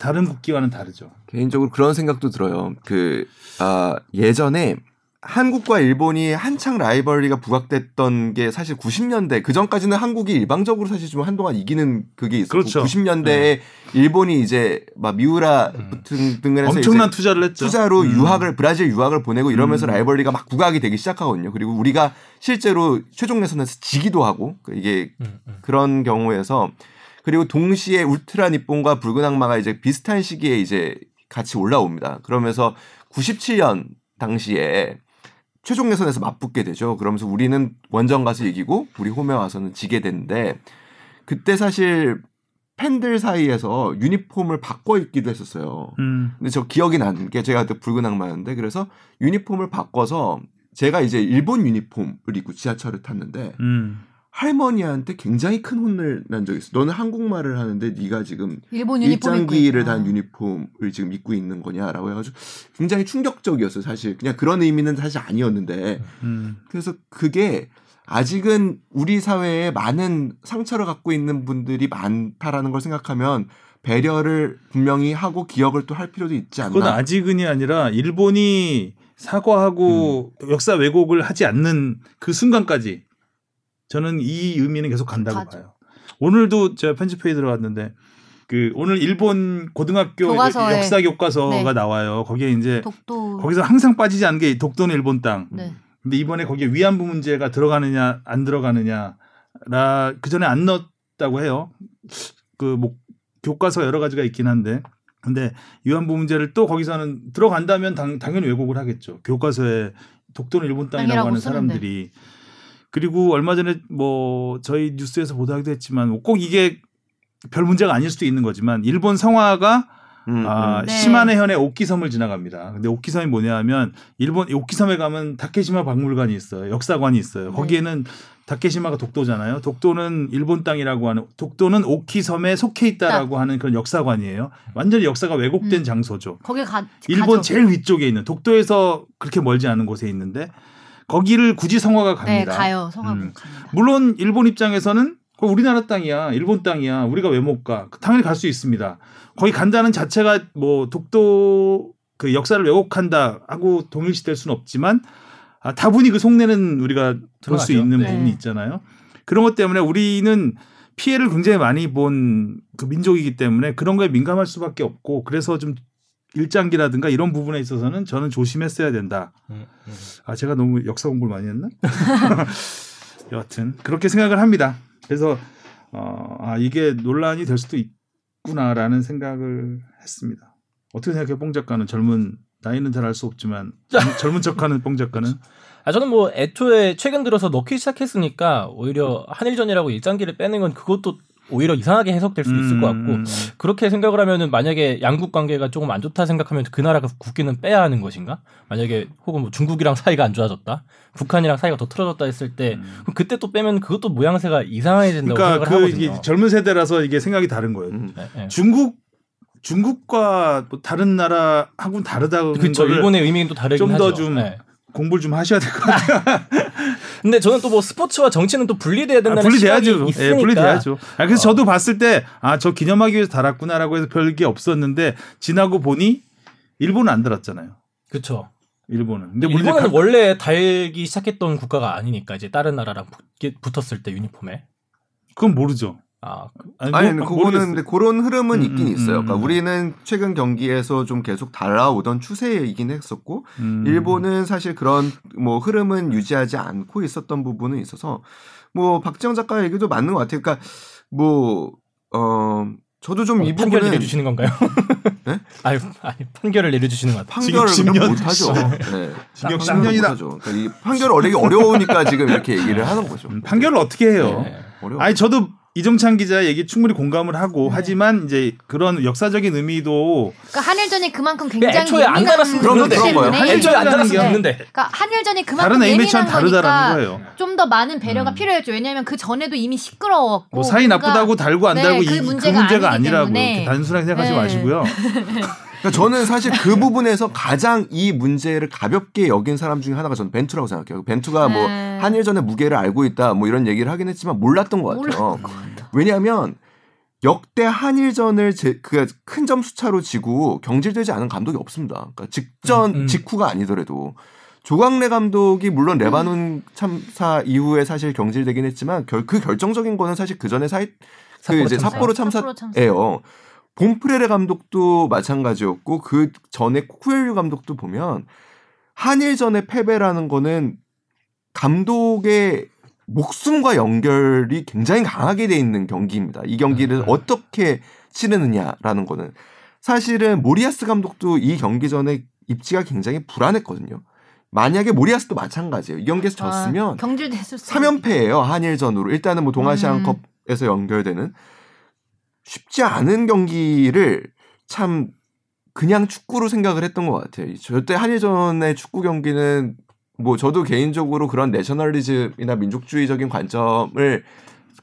다른 국기와는 다르죠. 개인적으로 그런 생각도 들어요. 그, 아, 예전에 한국과 일본이 한창 라이벌리가 부각됐던 게 사실 90년대 그 전까지는 한국이 일방적으로 사실 좀 한동안 이기는 그게 있었고 그렇죠. 90년대에 일본이 이제 막 미우라 음. 등, 등을 해서 엄청난 투자를 했죠. 투자로 음. 유학을 브라질 유학을 보내고 이러면서 음. 라이벌리가 막 부각이 되기 시작하거든요. 그리고 우리가 실제로 최종 예선에서 지기도 하고 그 이게 음, 음. 그런 경우에서 그리고 동시에 울트라 니폰과 붉은 악마가 이제 비슷한 시기에 이제 같이 올라옵니다. 그러면서 97년 당시에 최종 예선에서 맞붙게 되죠. 그러면서 우리는 원정 가서 이기고 우리 홈에 와서는 지게 되는데 그때 사실 팬들 사이에서 유니폼을 바꿔 입기도 했었어요. 음. 근데 저 기억이 나는 게 제가 그때 붉은 악마였는데 그래서 유니폼을 바꿔서 제가 이제 일본 유니폼을 입고 지하철을 탔는데 음. 할머니한테 굉장히 큰 혼을 난 적이 있어. 너는 한국말을 하는데 네가 지금 일본 일장기를. 단 유니폼을 지금 입고 있는 거냐라고 해가지고 굉장히 충격적이었어요. 사실 그냥 그런 의미는 사실 아니었는데 음. 그래서 그게 아직은 우리 사회에 많은 상처를 갖고 있는 분들이 많다라는 걸 생각하면 배려를 분명히 하고 기억을 또 할 필요도 있지 그건 않나. 아직은이 아니라 일본이 사과하고 음. 역사 왜곡을 하지 않는 그 순간까지 저는 이 의미는 계속 간다고 가죠. 봐요. 오늘도 제가 편집회의 들어갔는데 그 오늘 일본 고등학교. 역사 교과서가 네. 나와요. 거기에 이제 독도. 거기서 항상 빠지지 않은 게 독도는 일본 땅. 네. 근데 이번에 거기에 위안부 문제가 들어가느냐 안 들어가느냐 라 그 전에 안 넣었다고 해요. 그 뭐 교과서 여러 가지가 있긴 한데 근데 위안부 문제를 또 거기서는 들어간다면 당, 당연히 왜곡을 하겠죠. 교과서에 독도는 일본 땅이라고 하는 쓰는데. 그리고 얼마 전에 뭐 저희 뉴스에서 보도하기도 했지만 꼭 이게 별 문제가 아닐 수도 있는 거지만 일본 성화가 음, 아, 음. 네. 시마네 현의 오키섬을 지나갑니다. 근데 오키섬이 뭐냐면 일본 오키섬에 가면 다케시마 박물관이 있어요. 역사관이 있어요. 네. 거기에는 다케시마가 독도잖아요. 독도는 일본 땅이라고 하는 독도는 오키섬에 속해 있다라고 하는 그런 역사관이에요. 완전히 역사가 왜곡된 음. 장소죠. 거기 가. 일본 가죠. 제일 위쪽에 있는 독도에서 그렇게 멀지 않은 곳에 있는데 거기를 굳이 성화가 네 갑니다. 가요. 성하고 음. 갑니다. 물론 일본 입장에서는 그거 우리나라 땅이야, 일본 땅이야, 우리가 왜 못 가? 당연히 갈 수 있습니다. 거기 간다는 자체가 뭐 독도 그 역사를 왜곡한다 하고 동일시될 수는 없지만 아, 다분히 그 속내는 우리가 볼 수. 있는 네. 부분이 있잖아요. 그런 것 때문에 우리는 피해를 굉장히 많이 본 그 민족이기 때문에 그런 거에 민감할 수밖에 없고 그래서 좀 일장기라든가 이런 부분에 있어서는 저는 조심했어야 된다. 음, 음. 아 제가 너무 역사 공부를 많이 했나? 여하튼 그렇게 생각을 합니다. 그래서 어, 아 이게 논란이 될 수도 있구나라는 생각을 했습니다. 어떻게 생각해, 뽕 작가는 젊은 나이는 잘 알 수 없지만 젊- 젊은 척하는 뽕 작가는 아 저는 뭐 애초에 최근 들어서 넣기 시작했으니까 오히려 한일전이라고 일장기를 빼는 건 그것도 오히려 이상하게 해석될 수 있을 것 같고 음, 그렇게 생각을 하면은 만약에 양국 관계가 조금 안 좋다 생각하면 그 나라가 국기는 빼야 하는 것인가? 만약에 혹은 뭐 중국이랑 사이가 안 좋아졌다, 북한이랑 사이가 더 틀어졌다 했을 때 그럼 그때 또 빼면 그것도 모양새가 이상해진다고 그러니까 생각을 그 하거든요. 젊은 세대라서 이게 생각이 다른 거예요. 음. 네, 네. 중국 중국과 뭐 다른 나라하고는 다르다는 그렇죠. 일본의 의미는 또 다르긴 좀더 하죠. 좀 네. 공부를 좀 하셔야 될 것 같아요. 근데 저는 또 뭐 스포츠와 정치는 또 분리돼야 아, 된다는 분리돼야죠. 시각이 예. 분리돼야죠. 아, 그래서 어. 저도 봤을 때, 아, 저 기념하기 위해서 달았구나라고 해서 별게 없었는데, 지나고 보니, 일본은 안 달았잖아요. 그렇죠. 일본은. 근데 일본은 각- 원래 달기 시작했던 국가가 아니니까 이제 다른 나라랑 붙, 붙었을 때 유니폼에 그건 모르죠. 아 그- 아니, 아니, 뭐, 근데 그거는 모르겠어요. 근데 그런 흐름은 음, 있긴 음, 있어요. 음, 그러니까 음. 우리는 최근 경기에서 좀 계속 달라오던 추세이긴 했었고, 음. 일본은 사실 그런 뭐 흐름은 유지하지 않고 있었던 부분은 있어서 뭐 박지영 작가 얘기도 맞는 것 같아요. 그러니까 뭐어 저도 좀이 어, 판결 부분은 내려주시는 건가요? 네? 아니, 아니 판결을 내려주시는 것 같아요. 판결을 지금 그냥 10년 못하죠. 네. 징역 판결을 10년이다. 못하죠. 그러니까 이 판결을 어려기 어려우니까 지금 이렇게 얘기를 하는 거죠. 음, 판결을 어떻게 해요? 네. 어려워. 아니, 저도 이정찬 기자 얘기 충분히 공감을 하고, 네. 하지만 이제 그런 역사적인 의미도 그러니까 한일전이 그만큼 굉장히 애초에 안 달았으면 그런- 거예요. 애초에 안 달았으면 게- 됐는데 그러니까 한일전이 그만큼 다른 예민한 거니까. 좀 더 많은 배려가 음. 필요했죠. 왜냐하면 그 전에도 이미 시끄러웠고 뭐 사이 뭔가 나쁘다고 달고 안 네, 달고 그 이, 그 문제가 문제가, 아니기 아니라고 단순하게 생각하지 네. 마시고요. 그러니까 저는 사실 그 부분에서 가장 이 문제를 가볍게 여긴 사람 중에 하나가 저는 벤투라고 생각해요. 벤투가 뭐 네. 한일전의 무게를 알고 있다 뭐 이런 얘기를 하긴 했지만 몰랐던 것 같아요. 왜냐하면 역대 한일전을 그큰 점수 차로 지고 경질되지 않은 감독이 없습니다. 그러니까 직전 음, 음. 직후가 아니더라도 조광래 감독이 물론 레바논 참사 이후에 사실 경질되긴 했지만 결, 그 결정적인 거는 사실 그 전에 사이 그 이제 참사. 삿포로 삿포로 참사예요. 봄프레레 감독도 마찬가지였고 그 전에 쿠엘류 감독도 보면 한일전의 패배라는 거는 감독의 목숨과 연결이 굉장히 강하게 돼 있는 경기입니다. 이 경기를 음. 어떻게 치르느냐라는 거는 사실은 모리아스 감독도 이 경기 전에 입지가 굉장히 불안했거든요. 만약에 모리아스도 마찬가지예요. 이 경기에서 졌으면 아, 경질됐을 수 3연패예요 한일전으로 일단은 뭐 동아시안컵에서 연결되는 쉽지 않은 경기를 참 그냥 축구로 생각을 했던 것 같아요. 절대 한일전의 축구 경기는 뭐 저도 개인적으로 그런 내셔널리즘이나 민족주의적인 관점을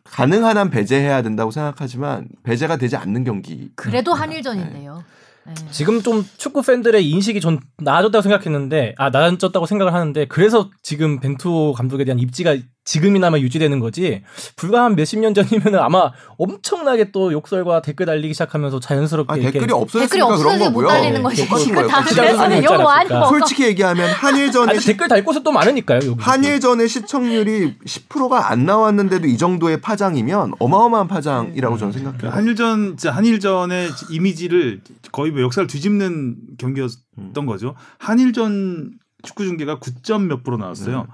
가능한 한 배제해야 된다고 생각하지만 배제가 되지 않는 경기. 그래도 한일전인데요. 네. 지금 좀 축구 팬들의 인식이 좀 나아졌다고 생각했는데 아 나아졌다고 생각을 하는데 그래서 지금 벤투 감독에 대한 입지가 지금이나마 유지되는 거지 불과 한 몇십 년 전이면 아마 엄청나게 또 욕설과 댓글 달리기 시작하면서 자연스럽게 아, 댓글이 없어졌으니까 댓글이 그런 거고요. 달리는 거지. 똑같은 거예요. 다 시작은 그래서는 아니었지 욕 많이 않았을까. 먹어. 솔직히 얘기하면 한일전의 아니, 시, 댓글 달 곳은 또 많으니까요. 여기. 한일전의 시청률이 10%가 안 나왔는데도 이 정도의 파장이면 어마어마한 파장이라고 저는 생각해요. 한일전 한일전의 이미지를 거의 뭐 역사를 뒤집는 경기였던 거죠. 한일전 축구 중계가 9점 몇 프로 나왔어요.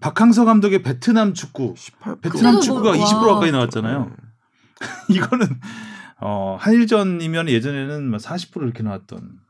박항서 감독의 베트남 축구, 18%. 베트남 축구가 뭐- 20% 와. 가까이 나왔잖아요. 이거는 어, 한일전이면 예전에는 40% 이렇게 나왔던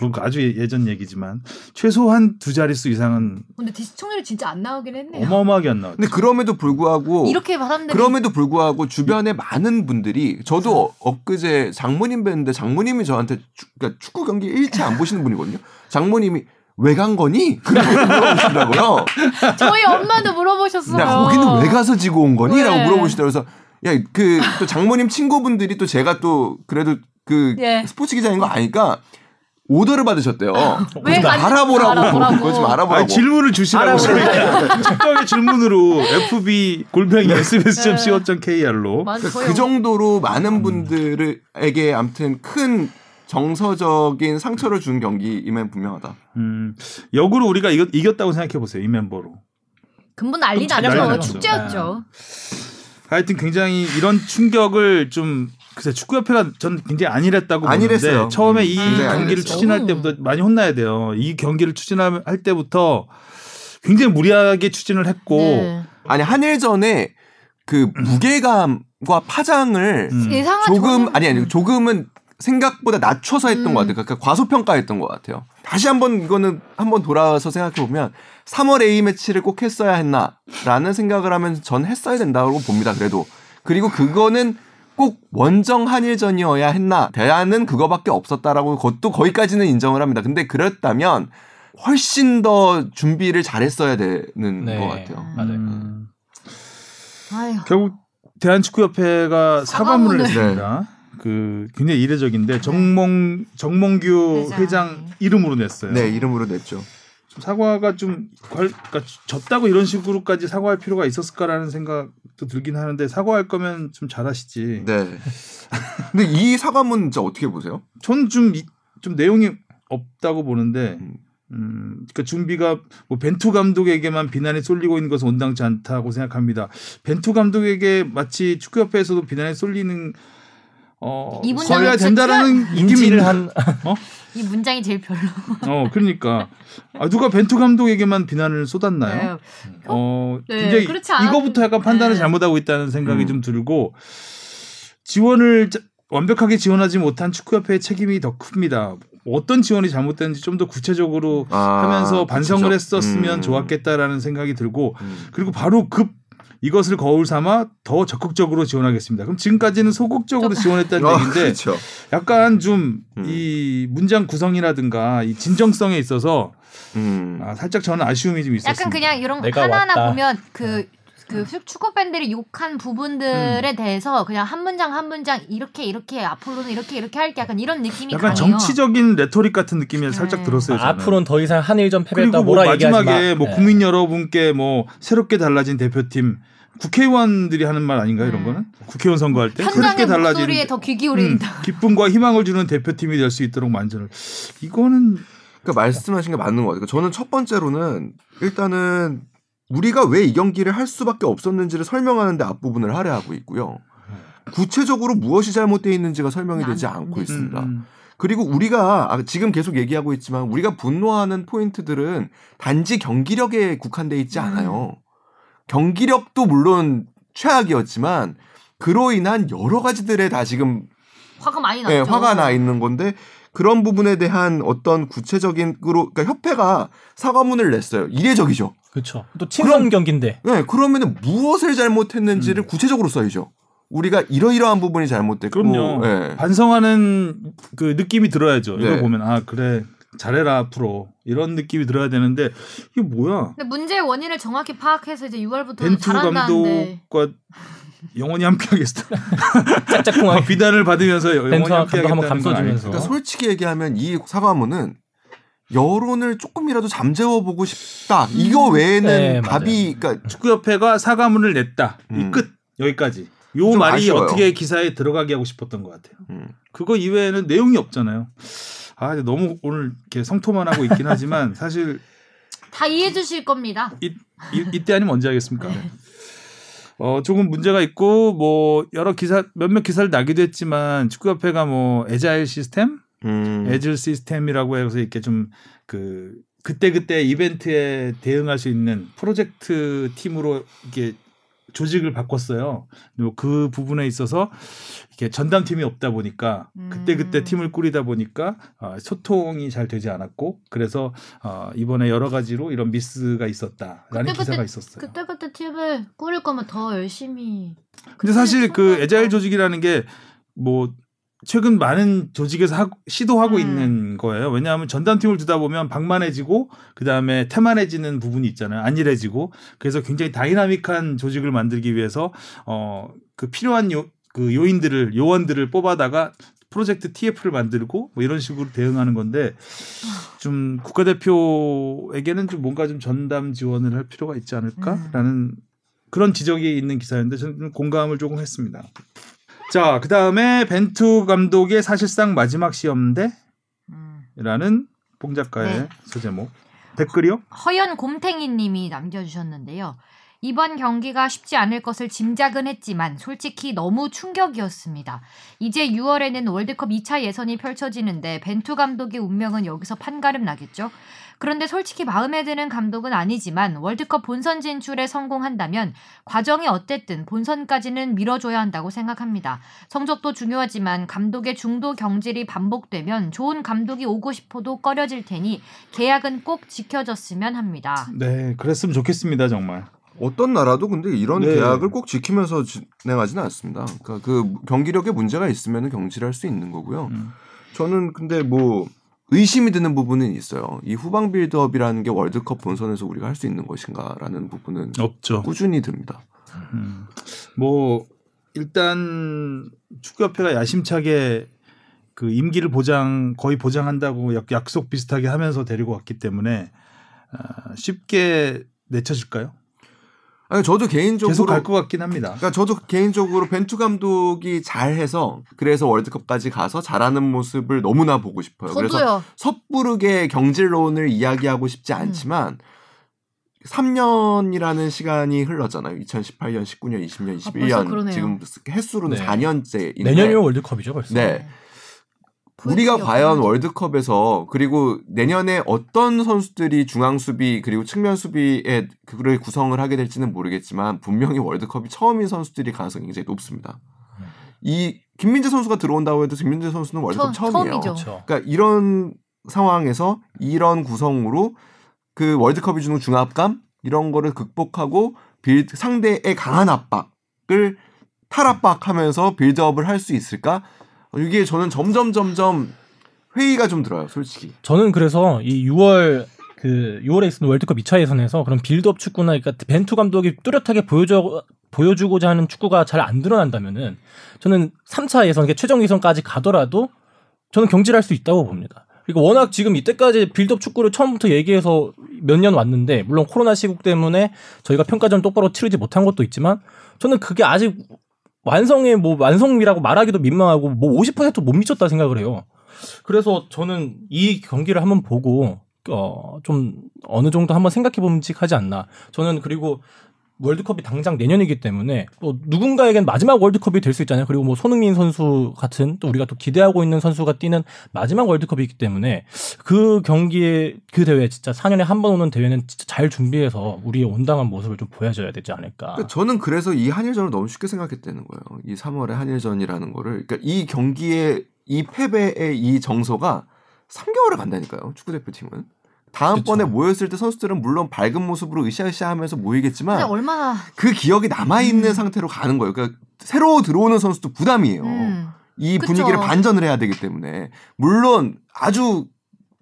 뭐 아주 예- 예전 얘기지만 최소한 두 자릿수 이상은 근데 시청률이 진짜 안 나오긴 했네요. 어마어마하게 안 나왔죠. 근데 그럼에도 불구하고 이렇게 사람들이 그럼에도 불구하고 주변에 많은 분들이 저도 어- 엊그제 장모님 뵀는데 장모님이 저한테 축, 그러니까 축구 경기 일체 안 보시는 분이거든요. 장모님이 왜 간 거니? 그렇게 물어보시더라고요. 저희 엄마도 물어보셨어요. 야 거기는 왜 가서 지고 온 거니? 라고 네. 물어보시더라고요. 그래서 야 그 또 장모님 친구분들이 또 제가 또 그래도 그 예. 스포츠 기자인 거 아니까 오더를 받으셨대요. 왜 알아보라고. 알아보라고. 그거 좀 알아보라고. 아니, 질문을 주시라고 직접의 질문으로 fb 골뱅이 sbs.co.kr로 맞아, 저희 그 정도로 많은 분들에게 아무튼 큰 정서적인 상처를 준 경기임은 분명하다. 음, 역으로 우리가 이겼, 이겼다고 생각해 보세요 이 멤버로. 근본 난리 났죠. 축제였죠. 하여튼 굉장히 이런 충격을 좀 글쎄 축구협회가 전 굉장히 안일했다고. 보는데 처음에 이 굉장히 경기를 안일했어요. 추진할 때부터 많이 혼나야 돼요. 이 경기를 추진할 때부터 굉장히 무리하게 추진을 했고 네. 아니 한일전에 그 무게감과 파장을 음. 조금 아니 아니 조금은 생각보다 낮춰서 했던 음. 것 같아요. 그러니까 과소평가했던 것 같아요. 다시 한번 이거는 한번 돌아와서 생각해 보면 3월 A 매치를 꼭 했어야 했나라는 생각을 하면서 전 했어야 된다고 봅니다. 그래도 그리고 그거는 꼭 원정 한일전이어야 했나 대안은 그거밖에 없었다라고 그것도 거기까지는 인정을 합니다. 근데 그랬다면 훨씬 더 준비를 잘했어야 되는 네. 것 같아요. 맞아요. 음. 결국 대한축구협회가 사과문을 사과문을. 했습니다. 그 굉장히 이례적인데 정몽 정몽규 회장. 회장 이름으로 냈어요. 네 이름으로 냈죠. 좀 사과가 좀 걸- 그러니까 졌다고 이런 식으로까지 사과할 필요가 있었을까라는 생각도 들긴 하는데 사과할 거면 좀 잘하시지. 네. 근데 이 사과문 진짜 어떻게 보세요? 저는 좀, 이- 좀 내용이 없다고 보는데, 음. 음, 그러니까 준비가 뭐 벤투 감독에게만 비난이 쏠리고 있는 것은 온당치 않다고 생각합니다. 벤투 감독에게 마치 축구협회에서도 비난이 쏠리는 어, 이 문장이 쏠려야 된다라는 인지를 한이 문장이 제일 별로. 어, 그러니까 아, 누가 벤투 감독에게만 비난을 쏟았나요? 네. 어, 네, 굉장히 그렇지 않았- 이거부터 약간 판단을 네. 잘못하고 있다는 생각이 음. 좀 들고 지원을 자- 완벽하게 지원하지 못한 축구협회의 책임이 더 큽니다. 어떤 지원이 잘못됐는지 좀 더 구체적으로 아, 하면서 반성을 그쵸. 했었으면 음. 좋았겠다라는 생각이 들고 음. 그리고 바로 급 이것을 거울 삼아 더 적극적으로 지원하겠습니다. 그럼 지금까지는 소극적으로 지원했다는 아, 얘기인데 그렇죠. 약간 좀 음. 이 문장 구성이라든가 이 진정성에 있어서 음. 아, 살짝 저는 아쉬움이 좀 있었습니다. 약간 그냥 이런 거 하나하나 왔다. 보면 그, 그 축구 팬들이 욕한 부분들에 대해서 그냥 한 문장 한 문장 이렇게 이렇게 앞으로는 이렇게 이렇게 할게 약간 이런 느낌이 약간 강해요. 정치적인 레토릭 같은 느낌이 살짝 네. 들었어요. 저는. 앞으로는 더 이상 한일전 패배했다 그리고 뭐 뭐라 얘기하지 마지막에 마. 뭐 네. 국민 여러분께 뭐 새롭게 달라진 대표팀 국회의원들이 하는 말 아닌가요 이런 네. 거는 국회의원 선거할 때 현장의 달라진 목소리에 더 귀 음, 기울인다. 기쁨과 희망을 주는 대표팀이 될 수 있도록 만전을 이거는 그러니까 말씀하신 게 맞는 것 같아요. 저는 첫 번째로는 일단은 우리가 왜 이 경기를 할 수밖에 없었는지를 설명하는데 앞부분을 할애하고 있고요. 구체적으로 무엇이 잘못되어 있는지가 설명이 되지 안 않고 돼. 있습니다. 음, 음. 그리고 우리가 아, 지금 계속 얘기하고 있지만 우리가 분노하는 포인트들은 단지 경기력에 국한돼 있지 음. 않아요. 경기력도 물론 최악이었지만 그로 인한 여러 가지들에 다 지금 화가 많이 났죠. 네, 화가 나 있는 건데 그런 부분에 대한 어떤 구체적인 그로 그러니까 협회가 사과문을 냈어요. 이례적이죠. 그렇죠. 또 친선 경기인데 네, 그러면은 무엇을 잘못했는지를 음. 구체적으로 써야죠. 우리가 이러이러한 부분이 잘못됐고 그럼요. 예. 반성하는 그 느낌이 들어야죠. 네. 이걸 보면 아 그래 잘해라 앞으로 이런 느낌이 들어야 되는데 이게 뭐야? 근데 문제의 원인을 정확히 파악해서 이제 6월부터 벤투 잘한다는데 감독과 영원히 함께하겠다. 짝짝꿍하게 비단을 받으면서 영원히 함께하겠다는 감싸주면서. 그러니까 솔직히 얘기하면 이 사과문은 여론을 조금이라도 잠재워 보고 싶다. 이거 외에는 네, 답이 그러니까 축구협회가 사과문을 냈다. 이 음. 끝 여기까지. 요좀 말이 아쉬워요. 어떻게 기사에 들어가게 하고 싶었던 것 같아요. 음. 그거 이외에는 내용이 없잖아요. 아, 근데 너무 오늘 이렇게 성토만 하고 있긴 하지만 사실 다 이해해 주실 겁니다. 이, 이, 이때 아니면 언제 하겠습니까? 네. 어, 조금 문제가 있고 뭐 여러 기사 몇몇 기사를 나기도 했지만 축구협회가 뭐 에자일 시스템, 음. 에질 시스템이라고 해서 이렇게 좀 그 그때 그때 이벤트에 대응할 수 있는 프로젝트 팀으로 이렇게 조직을 바꿨어요. 그 부분에 있어서 이렇게 전담 팀이 없다 보니까 그때 그때 음. 팀을 꾸리다 보니까 어, 소통이 잘 되지 않았고 그래서 어, 이번에 여러 가지로 이런 미스가 있었다라는 그때 기사가 있었어요. 그때 그때 팀을 꾸릴 거면 더 열심히. 근데 사실 그 에자일 조직이라는 게 뭐 최근 많은 조직에서 하고- 시도하고 음. 있는 거예요. 왜냐하면 전담팀을 두다 보면 방만해지고 그 다음에 태만해지는 부분이 있잖아요. 안일해지고 그래서 굉장히 다이나믹한 조직을 만들기 위해서 어 그 필요한 요, 그 요인들을 요원들을 뽑아다가 프로젝트 TF를 만들고 뭐 이런 식으로 대응하는 건데 좀 국가대표에게는 좀 뭔가 좀 전담 지원을 할 필요가 있지 않을까라는 그런 지적이 있는 기사였는데 저는 공감을 조금 했습니다. 자, 그 다음에 벤투 감독의 사실상 마지막 시험대 라는 음. 봉 작가의 네. 소제목 댓글이요? 허연 곰탱이 님이 남겨주셨는데요. 이번 경기가 쉽지 않을 것을 짐작은 했지만 솔직히 너무 충격이었습니다. 이제 6월에는 월드컵 2차 예선이 펼쳐지는데 벤투 감독의 운명은 여기서 판가름 나겠죠? 그런데 솔직히 마음에 드는 감독은 아니지만 월드컵 본선 진출에 성공한다면 과정이 어땠든 본선까지는 밀어줘야 한다고 생각합니다. 성적도 중요하지만 감독의 중도 경질이 반복되면 좋은 감독이 오고 싶어도 꺼려질 테니 계약은 꼭 지켜졌으면 합니다. 네, 그랬으면 좋겠습니다, 정말. 어떤 나라도 근데 이런 네. 계약을 꼭 지키면서 진행하지는 않습니다. 그러니까 그 경기력에 문제가 있으면 경질할 수 있는 거고요. 음. 저는 근데 뭐 의심이 드는 부분은 있어요. 이 후방 빌드업이라는 게 월드컵 본선에서 우리가 할 수 있는 것인가라는 부분은 없죠. 꾸준히 듭니다. 음. 뭐 일단 축구협회가 야심차게 그 임기를 보장 거의 보장한다고 약- 약속 비슷하게 하면서 데리고 왔기 때문에 아, 쉽게 내쳐질까요? 아니 저도 개인적으로 계속 갈 것 같긴 합니다. 그러니까 저도 개인적으로 벤투 감독이 잘해서 그래서 월드컵까지 가서 잘하는 모습을 너무나 보고 싶어요. 그래서 저도요. 섣부르게 경질론을 이야기하고 싶지 음. 않지만 3년이라는 시간이 흘렀잖아요. 2018년, 19년, 20년, 아, 벌써 21년 그러네요. 지금 횟수로는 네. 4년째인데 내년이면 월드컵이죠 벌써. 네. 우리가 과연 월드컵에서 그리고 내년에 어떤 선수들이 중앙 수비 그리고 측면 수비에 그를 구성을 하게 될지는 모르겠지만 분명히 월드컵이 처음인 선수들이 가능성이 굉장히 높습니다. 이 김민재 선수가 들어온다고 해도 김민재 선수는 월드컵 처- 처음이에요. 처음이죠. 그렇죠. 그러니까 이런 상황에서 이런 구성으로 그 월드컵이 주는 중압감 이런 거를 극복하고 build 상대의 강한 압박을 탈압박하면서 build-up을 할 수 있을까? 어, 이게 저는 점점 점점 회의가 좀 들어요, 솔직히. 저는 그래서 이 6월 그 6월에 있는 월드컵 2차 예선에서 그런 빌드업 축구나 그러니까 벤투 감독이 뚜렷하게 보여줘 보여주고자 하는 축구가 잘 안 드러난다면은 저는 3차 예선, 그러니까 최종 예선까지 가더라도 저는 경질할 수 있다고 봅니다. 그리고 워낙 지금 이때까지 빌드업 축구를 처음부터 얘기해서 몇 년 왔는데 물론 코로나 시국 때문에 저희가 평가전 똑바로 치르지 못한 것도 있지만 저는 그게 아직 완성의 뭐 완성이라고 말하기도 민망하고 뭐 50%못 미쳤다 생각을 해요. 그래서 저는 이 경기를 한번 보고 어 좀 어느 정도 한번 생각해 봄직하지 않나. 저는 그리고 월드컵이 당장 내년이기 때문에 또 누군가에겐 마지막 월드컵이 될 수 있잖아요. 그리고 뭐 손흥민 선수 같은 또 우리가 또 기대하고 있는 선수가 뛰는 마지막 월드컵이기 때문에 그 경기에 그 대회 진짜 4년에 한 번 오는 대회는 진짜 잘 준비해서 우리의 온당한 모습을 좀 보여줘야 되지 않을까. 그러니까 저는 그래서 이 한일전을 너무 쉽게 생각했다는 거예요. 이 3월의 한일전이라는 거를. 그러니까 이 경기의 이 패배의 이 정서가 3개월을 간다니까요. 축구 대표팀은. 다음번에 그쵸. 모였을 때 선수들은 물론 밝은 모습으로 으쌰으쌰하면서 모이겠지만 근데 얼마나 그 기억이 남아 있는 음. 상태로 가는 거예요. 그러니까 새로 들어오는 선수도 부담이에요. 음. 이 그쵸. 분위기를 반전을 해야 되기 때문에 물론 아주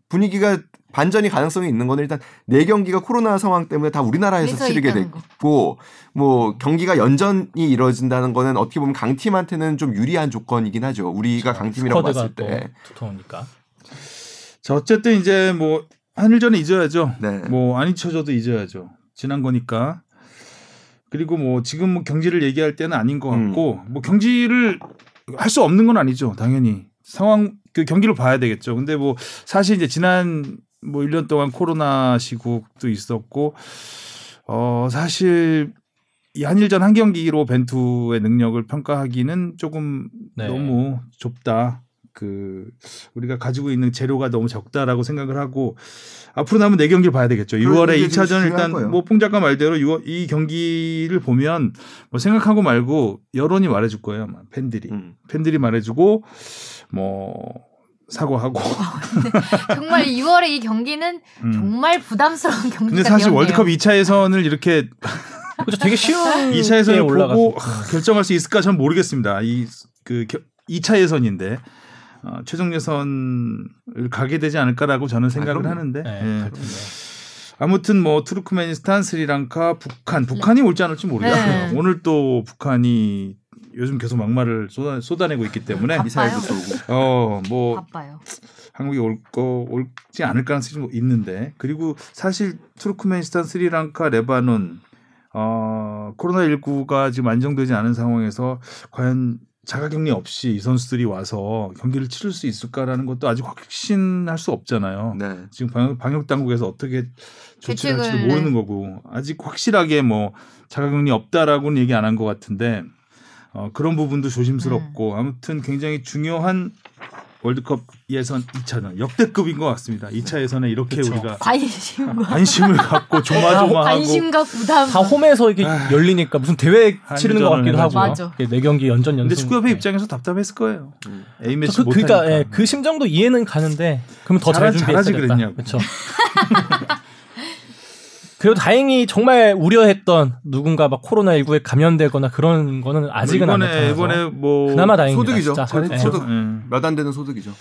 분위기가 반전이 가능성이 있는 거는 일단 네 경기가 코로나 상황 때문에 다 우리나라에서 치르게. 됐고 뭐 경기가 연전이 이루어진다는 거는 어떻게 보면 강팀한테는 좀 유리한 조건이긴 하죠. 우리가 강팀이라고 봤을 때. 또 두터우니까. 자 어쨌든 이제 뭐 한일전은 잊어야죠. 네. 뭐안 잊혀져도 잊어야죠. 지난 거니까. 그리고 뭐 지금 뭐 경지를 얘기할 때는 아닌 것 음. 같고 뭐 경지를 할 수 없는 건 아니죠. 당연히 상황 그 경기를 봐야 되겠죠. 근데 뭐 사실 이제 지난 뭐 1년 동안 코로나 시국도 있었고 어 사실 이 한일전 한 경기로 벤투의 능력을 평가하기는 조금 네. 너무 좁다. 그 우리가 가지고 있는 재료가 너무 적다라고 생각을 하고 앞으로 남은 네 경기를 봐야 되겠죠. 그럼 6월에 이게 좀 2차전 중요한 일단 거예요. 뭐 뽕 작가 말대로 6월 이 경기를 보면 뭐 생각하고 말고 여론이 말해줄 거예요. 아마 팬들이 음. 팬들이 말해주고 뭐 사과하고. 정말 2월에 이 경기는 음. 정말 부담스러운 경기가 근데 사실 되었네요. 월드컵 2차 예선을 이렇게 그렇죠. 되게 쉬운 2차 예선을 올라갔어. 보고 아, 결정할 수 있을까 저는 모르겠습니다. 이 그 2차 예선인데 어, 최종 예선을 가게 되지 않을까라고 저는 생각을 그럼요. 하는데 네, 예. 갈 텐데. 아무튼 뭐 투르크메니스탄, 스리랑카, 북한, 북한이 올지 않을지 모르겠어요. 네. 오늘 또 북한이 요즘 계속 막말을 쏟아, 쏟아내고 있기 때문에 미사일도. 쏘고. 어 뭐 바빠요. 한국이 올 거 올지 않을 가능성이 좀 있는데 그리고 사실 투르크메니스탄, 스리랑카, 레바논 어 코로나 19가 지금 안정되지 않은 상황에서 과연 자가격리 없이 이 선수들이 와서 경기를 치를 수 있을까라는 것도 아직 확신할 수 없잖아요. 네. 지금 방역, 방역 당국에서 어떻게 조치를 할지도 대책을, 모르는 네. 거고 아직 확실하게 뭐 자가격리 없다라고는 얘기 안 한 것 같은데 어, 그런 부분도 조심스럽고 아무튼 굉장히 중요한 월드컵 예선 2차전 역대급인 것 같습니다. 2차 예선에 이렇게 그쵸. 우리가 관심과 관심을 갖고 조마조마하고 관심과 부담. 다 홈에서 이게 아. 열리니까 무슨 대회 치르는 것 같기도. 이게 네 경기 연전 연승. 근데 축구협회 네. 입장에서 답답했을 거예요. 음. A 매치 그, 못하니까. 그러니까 예, 그 심정도 이해는 가는데 그러면 더잘 잘하- 준비했어야 잘하지 됐다. 그랬냐고. 그렇죠. 그래도 다행히 정말 우려했던 누군가 막 코로나 19에 감염되거나 그런 거는 아직은 안 이번에 나타나서 이번에 뭐 그나마 다행입니다. 소득이죠. 네. 소득. 예. 몇안 되는 소득이죠.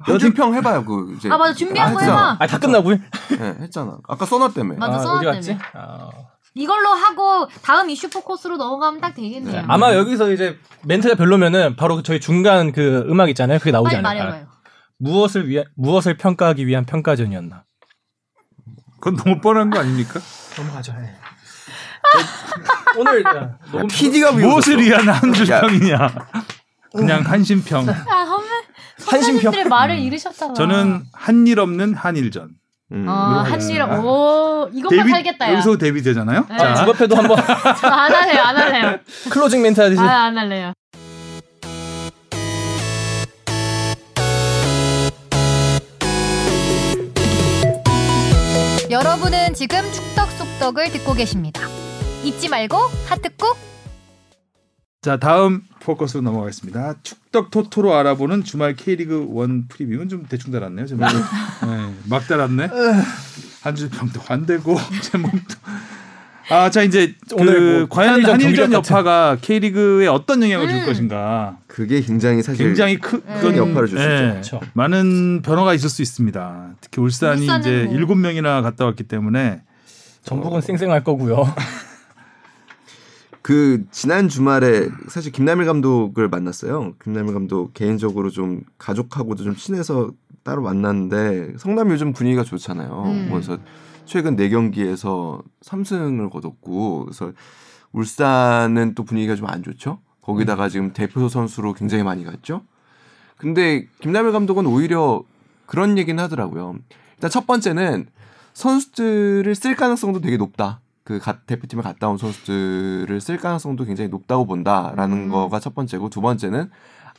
한줄평 해봐요 그 이제. 아 맞아 준비한 거. 해봐. 아, 다 끝나고요? 네, 했잖아. 아까 써놨 때문에. 맞아, 아, 써놨 갔지? 때문에. 아, 이걸로 하고 다음 이슈 포커스로 넘어가면 딱 되겠네요. 아마 여기서 이제 멘트가 별로면은 바로 저희 중간 그 음악 있잖아요. 그게 나오지 빨리 않을까. 말해봐요. 무엇을 위한 무엇을 평가하기 위한 평가전이었나? 그건 너무 뻔한 거 아닙니까? 넘어가죠. 오늘 야, 녹음 PD가 무엇을 위한 야. 한줄평이냐? 그냥 한심평. 아 선배 한심평. 선배님들의 말을 잃으셨잖아. 저는 한일 없는 한일전. 음. 아 이거 한일 하겠습니다. 오 이것만 살겠다 야. 여기서 데뷔 되잖아요. 네. 자, 자, 주바페도 한번 안 할래요 안 할래요. 클로징 멘트 하듯이 아 안 할래요. 여러분은 지금 축덕 속덕을 듣고 계십니다. 잊지 말고 하트 꾹. 자 다음 포커스로 넘어가겠습니다. 축덕 토토로 알아보는 주말 K리그 원 프리뷰는 좀 대충 달았네요. 제목이. 네, 막 달았네. 한 줄 평도 안 되고 제목도. 아 자 이제 오늘 그 뭐 과연 한일전 여파가 K리그에 어떤 영향을 줄 음. 것인가. 그게 굉장히 사실 굉장히 크, 큰 역할을 줄수 있죠. 그렇죠. 많은 변화가 있을 수 있습니다. 특히 울산이 울산은 이제 뭐- 일곱 명이나 갔다 왔기 때문에 전북은 쌩쌩할 거고요. 그 지난 주말에 사실 김남일 감독을 만났어요. 김남일 감독 개인적으로 좀 가족하고도 좀 친해서 따로 만났는데 성남 요즘 분위기가 좋잖아요. 음. 그래서 최근 네 경기에서 3승을 거뒀고 그래서 울산은 또 분위기가 좀 안 좋죠. 거기다가 지금 대표 선수로 굉장히 많이 갔죠. 근데 김남일 감독은 오히려 그런 얘기는 하더라고요. 일단 첫 번째는 선수들을 쓸 가능성도 되게 높다. 그 가- 대표팀에 갔다 온 선수들을 쓸 가능성도 굉장히 높다고 본다라는 음. 거가 첫 번째고 두 번째는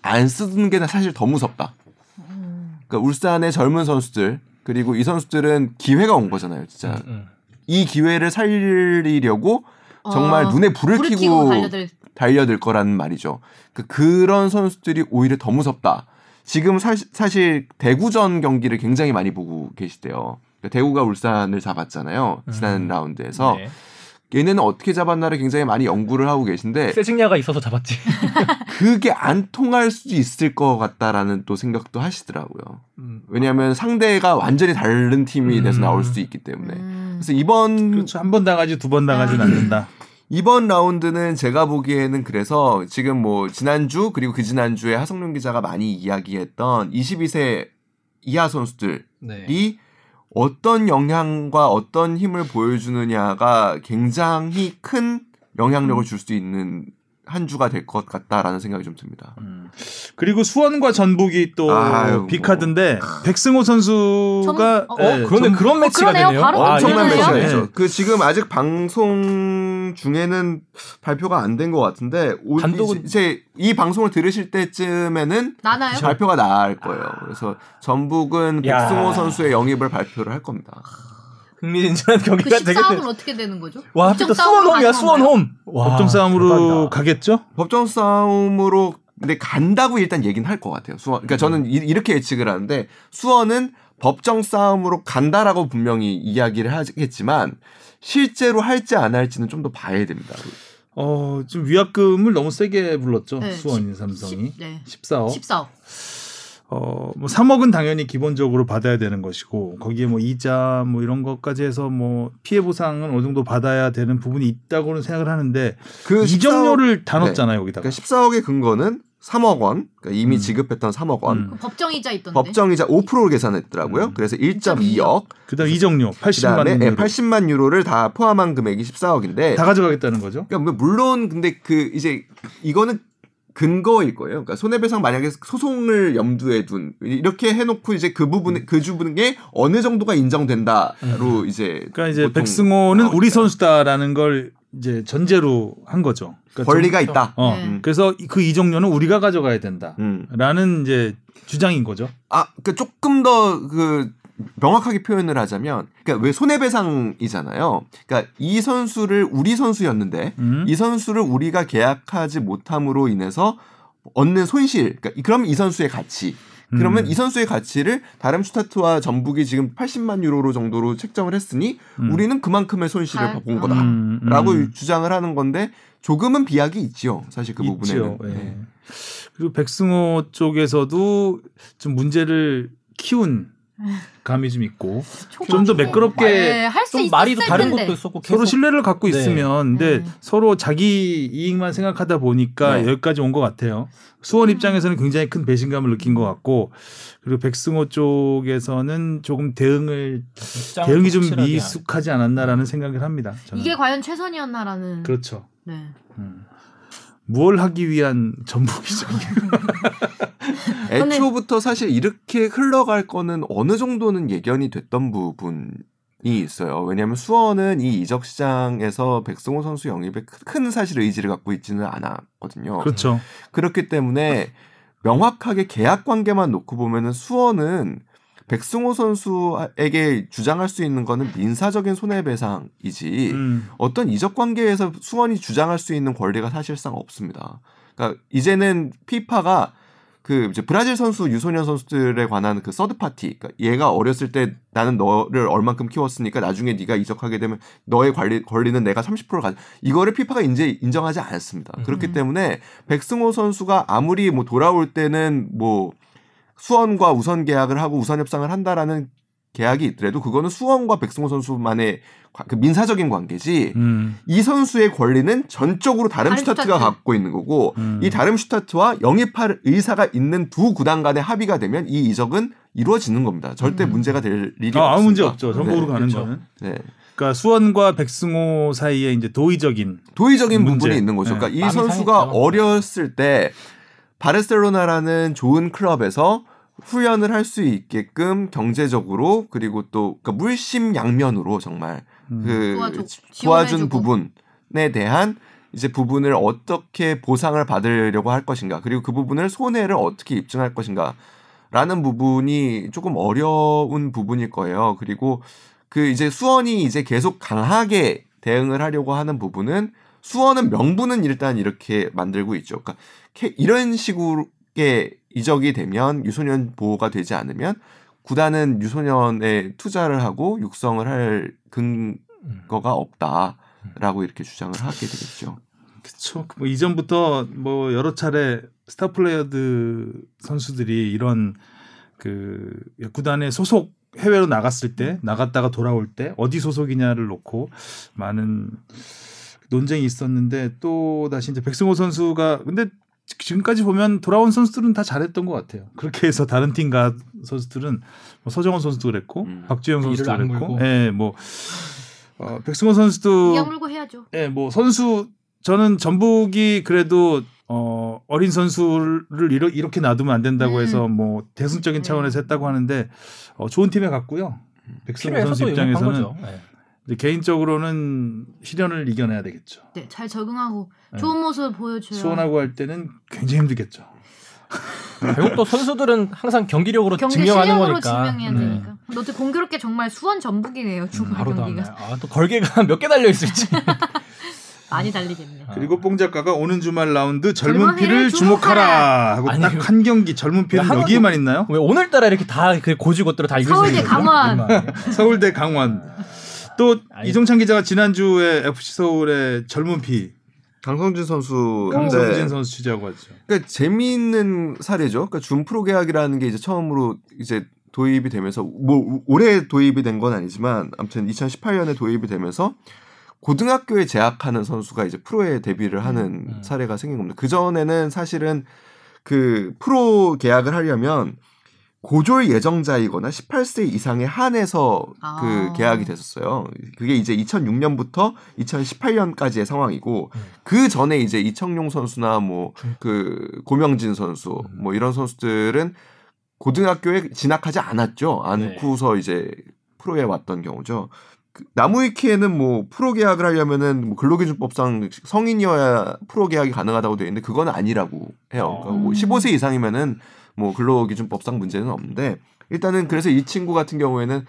안 쓰는 게 사실 더 무섭다. 음. 그러니까 울산의 젊은 선수들 그리고 이 선수들은 기회가 온 거잖아요. 진짜 음, 음. 이 기회를 살리려고 정말 어, 눈에 불을, 불을 켜고 달려들. 달려들 거라는 말이죠. 그 그런 선수들이 오히려 더 무섭다. 지금 사실, 사실 대구전 경기를 굉장히 많이 보고 계시대요. 그러니까 대구가 울산을 잡았잖아요. 지난 음. 라운드에서 네. 얘네는 어떻게 잡았나를 굉장히 많이 연구를 하고 계신데 세징야가 있어서 잡았지. 그게 안 통할 수도 있을 것 같다라는 또 생각도 하시더라고요. 음. 왜냐하면 상대가 완전히 다른 팀이 돼서 음. 나올 수도 있기 때문에. 음. 그래서 이번 그렇죠. 한 번 당하지 두 번 당하지는 아. 않는다. 이번 라운드는 제가 보기에는 그래서 지금 뭐 지난주 그리고 그 지난주에 하성룡 기자가 많이 이야기했던 22세 이하 선수들이 네. 어떤 영향과 어떤 힘을 보여주느냐가 굉장히 큰 영향력을 줄 수 있는 한 주가 될 것 같다라는 생각이 좀 듭니다. 음. 그리고 수원과 전북이 또 아유, 빅카드인데 백승호 선수가 전- 어, 네, 그런데 전- 그런 매치가 그러네요. 되네요. 바로 아, 엄청난 그러네요. 매치가 네. 있죠. 그 지금 아직 방송 중에는 발표가 안 된 것 같은데 오- 단독은- 이제 이 방송을 들으실 때쯤에는 나나요? 발표가 나을 거예요. 그래서 전북은 야. 백승호 선수의 영입을 발표를 할 겁니다. 흥미진진한 그 경기가 10싸움은 되겠네. 어떻게 되는 거죠? 와, 법정 또 수원홈이야? 수원홈. 와, 법정 싸움으로 대박이다. 가겠죠? 법정 싸움으로 근데 간다고 일단 얘기는 할 것 같아요. 수원. 그러니까 저는 이, 이렇게 예측을 하는데 수원은 법정 싸움으로 간다라고 분명히 이야기를 하겠지만 실제로 할지 안 할지는 좀 더 봐야 됩니다. 어, 좀 위약금을 너무 세게 불렀죠. 네, 수원이 십- 삼성이 십- 네. 14억. 14억. 어, 뭐 3억은 당연히 기본적으로 받아야 되는 것이고 거기에 뭐 이자 뭐 이런 것까지 해서 뭐 피해 보상은 어느 정도 받아야 되는 부분이 있다고는 생각을 하는데 그 이정료를 다 네. 넣었잖아요, 여기다가. 그러니까 14억의 근거는 3억 원, 그러니까 이미 음. 지급했던 3억 원, 음. 그 법정이자 있던데. 법정이자 5%를 계산했더라고요. 음. 그래서 1.2억, 그다음 이정료 80만 그다음에 원 예, 80만 유로를 다 포함한 금액이 14억인데, 다 가져가겠다는 거죠. 그러니까 뭐 물론 근데 그 이제 이거는 근거일 거예요. 그러니까 손해배상 만약에 소송을 염두에 둔 이렇게 해놓고 이제 그 부분 그 주분에 어느 정도가 인정된다로 이제 그러니까 이제 백승호는 나오니까요. 우리 선수다라는 걸 이제 전제로 한 거죠. 그러니까 권리가 좀- 있다. 어, 네. 음. 그래서 그 이정료는 우리가 가져가야 된다. 음. 라는 이제 주장인 거죠. 아, 그 조금 더 그 명확하게 표현을 하자면, 그러니까 왜 손해배상이잖아요. 그러니까 이 선수를 우리 선수였는데 음. 이 선수를 우리가 계약하지 못함으로 인해서 얻는 손실, 그러니까 이- 그러면 이 선수의 가치. 그러면 음. 이 선수의 가치를 다름슈타트와 전북이 지금 80만 유로 정도로 책정을 했으니 음. 우리는 그만큼의 손실을 아, 본 아. 거다라고 음, 음. 주장을 하는 건데 조금은 비약이 있지요. 사실 그 있죠. 부분에는. 예. 네. 그리고 백승호 쪽에서도 좀 문제를 키운 감이 좀 있고 좀 더 매끄럽게 네, 할수 좀 말이도 다른 텐데. 것도 있었고 서로 신뢰를 갖고 네. 있으면 근데 네. 서로 자기 이익만 생각하다 보니까 네. 여기까지 온 것 같아요. 수원 입장에서는 굉장히 큰 배신감을 느낀 것 같고 그리고 백승호 쪽에서는 조금 대응을 대응이 좀 미숙하지 않았나라는 생각을 합니다. 저는. 이게 과연 최선이었나라는. 그렇죠. 네. 음. 무엇 하기 위한 전북이죠. 애초부터 사실 이렇게 흘러갈 거는 어느 정도는 예견이 됐던 부분 이 있어요. 왜냐하면 수원은 이 이적 시장에서 백승호 선수 영입에 큰- 큰 사실 의지를 갖고 있지는 않았거든요. 그렇죠. 그렇기 때문에 명확하게 계약 관계만 놓고 보면은 수원은 백승호 선수에게 주장할 수 있는 거는 민사적인 손해배상이지 음. 어떤 이적 관계에서 수원이 주장할 수 있는 권리가 사실상 없습니다. 그러니까 이제는 피파가 그 이제 브라질 선수 유소년 선수들에 관한 그 서드 파티, 그러니까 얘가 어렸을 때 나는 너를 얼만큼 키웠으니까 나중에 네가 이적하게 되면 너의 관리 권리는 내가 30%를 가져. 이거를 피파가 이제 인정하지 않습니다. 그렇기 음. 때문에 백승호 선수가 아무리 뭐 돌아올 때는 뭐 수원과 우선 계약을 하고 우선 협상을 한다라는 계약이 있더라도 그거는 수원과 백승호 선수만의 과- 그 민사적인 관계지 음. 이 선수의 권리는 전적으로 다름슈타트가 다름슈타트. 갖고 있는 거고 음. 이 다름슈타트와 영입할 의사가 있는 두 구단 간의 합의가 되면 이 이적은 이루어지는 겁니다. 절대 음. 문제가 될 일이 아, 없습니다. 아무 문제 없죠. 전북으로 네, 가는 그렇죠. 거는. 네. 그러니까 수원과 백승호 사이에 이제 도의적인 도의적인 문제. 부분이 있는 거죠. 네. 그러니까 이 선수가 상했죠. 어렸을 때 바르셀로나라는 좋은 클럽에서 훈련을 할 수 있게끔 경제적으로 그리고 또 그러니까 물심양면으로 정말 음. 그 도와줘- 도와준. 부분에 대한 이제 부분을 어떻게 보상을 받으려고 할 것인가 그리고 그 부분을 손해를 어떻게 입증할 것인가 라는 부분이 조금 어려운 부분일 거예요. 그리고 그 이제 수원이 이제 계속 강하게 대응을 하려고 하는 부분은 수원은 명분은 일단 이렇게 만들고 있죠. 그러니까 캐- 이런 식으로 의 이적이 되면 유소년 보호가 되지 않으면 구단은 유소년에 투자를 하고 육성을 할 근거가 없다. 라고 이렇게 주장을 하게 되겠죠. 그렇죠. 뭐 이전부터 뭐 여러 차례 스타 플레이어들 선수들이 이런 그 구단의 소속 해외로 나갔을 때 나갔다가 돌아올 때 어디 소속이냐를 놓고 많은 논쟁이 있었는데 또 다시 이제 백승호 선수가 근데 지금까지 보면 돌아온 선수들은 다 잘했던 것 같아요. 그렇게 해서 다른 팀 가 선수들은 뭐 서정원 선수도 그랬고 음. 박주영 선수도 그랬고. 예, 뭐 어, 백승호 선수도 물고 해야죠. 예, 뭐 선수 저는 전북이 그래도 어 어린 선수를 이러, 이렇게 놔두면 안 된다고 음. 해서 뭐 대승적인 차원에서 했다고 하는데 어, 좋은 팀에 갔고요. 백승호 선수 입장에서는. 네. 이제 개인적으로는 시련을 이겨내야 되겠죠. 네, 잘 적응하고 네. 좋은 모습 보여줘요. 수원하고 할 때는 굉장히 힘들겠죠. 결국 또 선수들은 항상 경기력으로 경기 증명하는 거니까. 증명해야 네. 되니까. 근데 어떻게 공교롭게 정말 수원 전북이네요. 주말 바로 경기가. 아, 또 걸개가 몇 개 달려 있을지. 많이 달리겠네. 아. 그리고 뽕 작가가 오는 주말 라운드 젊은 피를 주목하라 하고 아니, 딱한 경기 젊은 피는 여기에만 있나요? 왜 오늘따라 이렇게 다 그 고지 것들을 다 읽으시는 서울대? 강원. 서울대 강원. 또 아니. 이종찬 기자가 지난주에 FC 서울의 젊은 피 강성진 선수 강성진 네. 선수 취재하고 왔죠. 그러니까 재미있는 사례죠. 그러니까 준 프로 계약이라는 게 이제 처음으로 이제 도입이 되면서 뭐 올해 도입이 된 건 아니지만 아무튼 2018년에 도입이 되면서 고등학교에 재학하는 선수가 이제 프로에 데뷔를 하는 음. 사례가 생긴 겁니다. 그 전에는 사실은 그 프로 계약을 하려면 고졸 예정자이거나 18세 이상에 한해서 아. 그 계약이 됐었어요. 그게 이제 2006년부터 2018년까지의 상황이고 음. 그 전에 이제 이청용 선수나 뭐 그 고명진 선수 음. 뭐 이런 선수들은 고등학교에 진학하지 않았죠. 않고서 이제 프로에 왔던 경우죠. 그 나무위키에는 뭐 프로 계약을 하려면은 뭐 근로기준법상 성인이어야 프로 계약이 가능하다고 되어 있는데 그건 아니라고 해요. 그러니까 뭐 음. 15세 이상이면은 뭐 근로기준법상 문제는 없는데 일단은 그래서 이 친구 같은 경우에는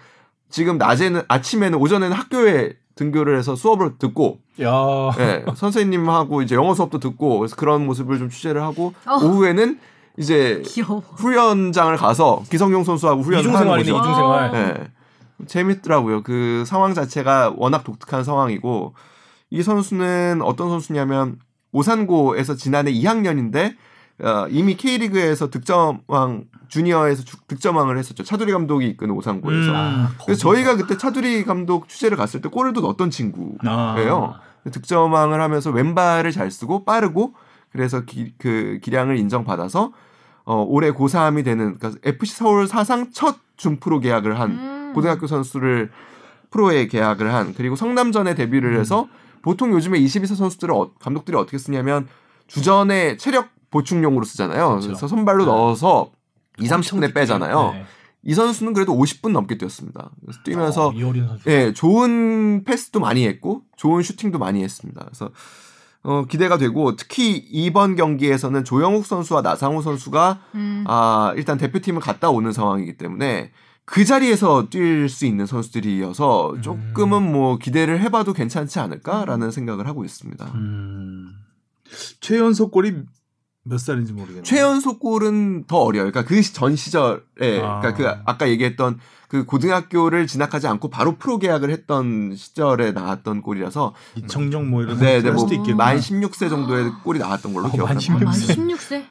지금 낮에는 아침에는 오전에는 학교에 등교를 해서 수업을 듣고 야. 예, 선생님하고 이제 영어 수업도 듣고 그래서 그런 모습을 좀 취재를 하고 어. 오후에는 이제 귀여워. 후연장을 가서 기성용 선수하고 후연을 하는 거죠. 이중생활. 어. 예. 재밌더라고요. 그 상황 자체가 워낙 독특한 상황이고 이 선수는 어떤 선수냐면 오산고에서 지난해 2학년인데 어, 이미 K리그에서 득점왕 주니어에서 주- 득점왕을 했었죠. 차두리 감독이 이끄는 오산고에서. 음. 아, 그래서 저희가 그때 차두리 감독 취재를 갔을 때 골을 또 넣었던 친구. 아. 예요. 득점왕을 하면서 왼발을 잘 쓰고 빠르고 그래서 기, 그 기량을 인정받아서 어, 올해 고3이 되는 그러니까 FC 서울 사상 첫 준프로 계약을 한 음. 고등학교 선수를 프로에 계약을 한 그리고 성남전에 데뷔를 해서 보통 요즘에 22세 선수들을 어- 감독들이 어떻게 쓰냐면 주전에 체력 보충용으로 쓰잖아요. 그렇죠. 그래서 선발로 넣어서 2, 30분에 빼잖아요. 네. 이 선수는 그래도 50분 넘게 뛰었습니다. 그래서 뛰면서 어. 예, 좋은 패스도 많이 했고 좋은 슈팅도 많이 했습니다. 그래서 어, 기대가 되고 특히 이번 경기에서는 조영욱 선수와 나상호 선수가 음. 아, 일단 대표팀을 갔다 오는 상황이기 때문에 그 자리에서 뛸 수 있는 선수들이어서 조금은 뭐 기대를 해봐도 괜찮지 않을까라는 생각을 하고 있습니다. 음. 최연소 골이 몇 살인지 모르겠네요. 최연소 골은 더 어려요. 그러니까 그 전 시절에, 아. 그러니까 그 아까 얘기했던 그 고등학교를 진학하지 않고 바로 프로 계약을 했던 시절에 나왔던 골이라서 이청용 뭐 이런 네, 네, 할뭐 수도 있겠네. 만 16세 정도의 골이 나왔던 걸로 어, 기억합니다. 만 아, 16세. 16세?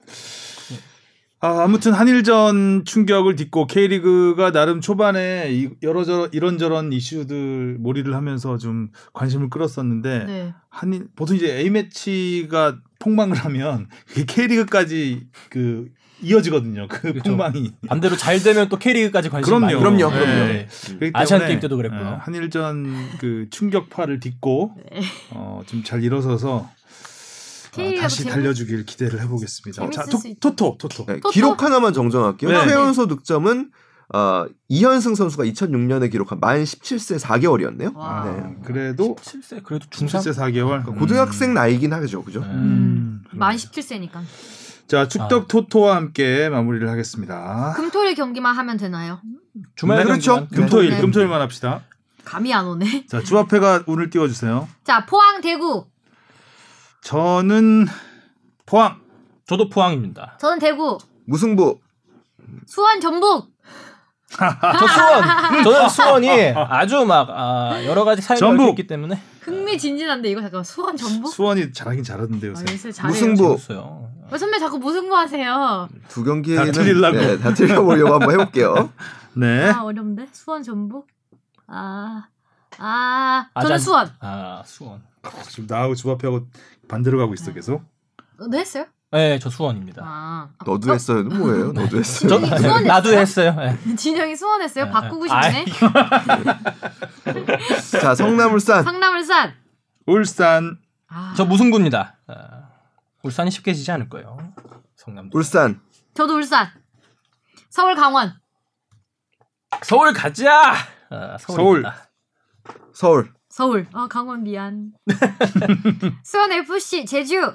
아, 아무튼 한일전 충격을 딛고 K리그가 나름 초반에 이- 여러저러 이런저런 이슈들 몰이를 하면서 좀 관심을 끌었었는데 네. 한일 보통 이제 A 매치가 폭망을 하면 K리그까지 그 이어지거든요. 그 그렇죠. 폭망이. 반대로 잘 되면 또 K리그까지 관심 그럼요. 많이 그럼요. 그럼요. 네. 그렇기 아시안 게임 때도 그랬고요. 어, 한일전 그 충격파를 딛고 네. 어, 좀 잘 일어서서 어, K리그가 다시 재밌- 달려주길 기대를 해보겠습니다. 자, 토, 수 있죠. 토토 토토. 네, 토토? 기록 하나만 정정할게요. 네. 최연소 득점은 어, 이현승 선수가 2006년에 기록한 만 17세 4개월이었네요. 와. 네. 그래도 17세 그래도 중상. 17세 4개월. 고등학생 나이긴 하죠, 그죠? 네. 음. 만 17세니까. 자, 축덕 토토와 함께 마무리를 하겠습니다. 금토일 경기만 하면 되나요? 주말 그렇죠. 경기만. 네. 금토일, 네. 금토일만 합시다. 감이 안 오네. 자, 주합회가 운을 띄워주세요. 자, 포항 대구. 저는 포항. 저도 포항입니다. 저는 대구. 무승부 수원 전북. 저 수원. 저는 수원이 아주 막 아, 여러 가지 사연이 있기 때문에 흥미진진한데 이거 잠깐 수원 전북? 수원이 잘하긴 잘하던데 요새. 아, 요새 잘해요. 무승부. 왜 선배 자꾸 무승부 하세요? 두 경기는 다 틀리려고. 네, 다 틀려보려고 한번 해볼게요. 네. 아 어려운데 수원 전북? 아, 아 저는 아잔. 수원. 아 수원. 지금 나하고 주바피하고 반대로 가고 있어 계속. 너 했어요? 네, 저 수원입니다. 아, 너도 했어요. 뭐예요? 너도 했어요. 저 수원 나도 했어요? 했어요. 네. 진영이 수원했어요? 네, 바꾸고 네. 싶네. 자 성남울산 상남울산. 울산 아, 저 무승부입니다. 아, 울산이 쉽게 지지 않을 거예요. 성남도. 울산 저도 울산. 서울 강원. 서울 가자. 아, 서울입니다. 서울 서울. 아 강원 미안. 수원 FC 제주.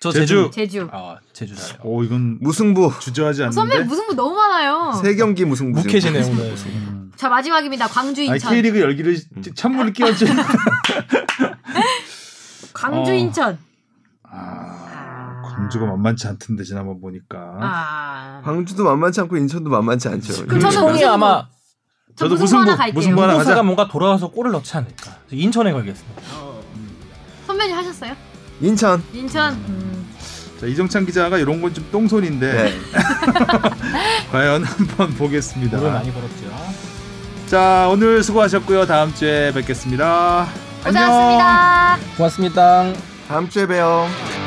저 제주. 제주. 아 제주 잘해요. 오 이건 무승부 주저하지 어, 선배 않는데. 무승부 너무 많아요. 세 경기 무승부 묵해지네 오늘. 음. 자 마지막입니다. 광주 아니 인천. K리그 열기를 찬물을 끼얹지. 광주 어. 인천. 아, 광주가 만만치 않던데 지난번 보니까. 아. 광주도 만만치 않고 인천도 만만치 않죠. 그럼 저는 무승부. 아마 저 저도 무승부, 하나 갈게요. 무승부 하나 가자. 뭔가 돌아와서 골을 넣지 않을까. 인천에 걸겠습니다. 선배님 하셨어요? 인천 인천. 음. 자, 이정찬 기자가 이런 건 좀 똥손인데 네. 과연 한번 보겠습니다. 골을 많이 걸었죠. 자 오늘 수고하셨고요. 다음 주에 뵙겠습니다. 안녕. 고생하셨습니다. 고맙습니다. 다음 주에 봬요.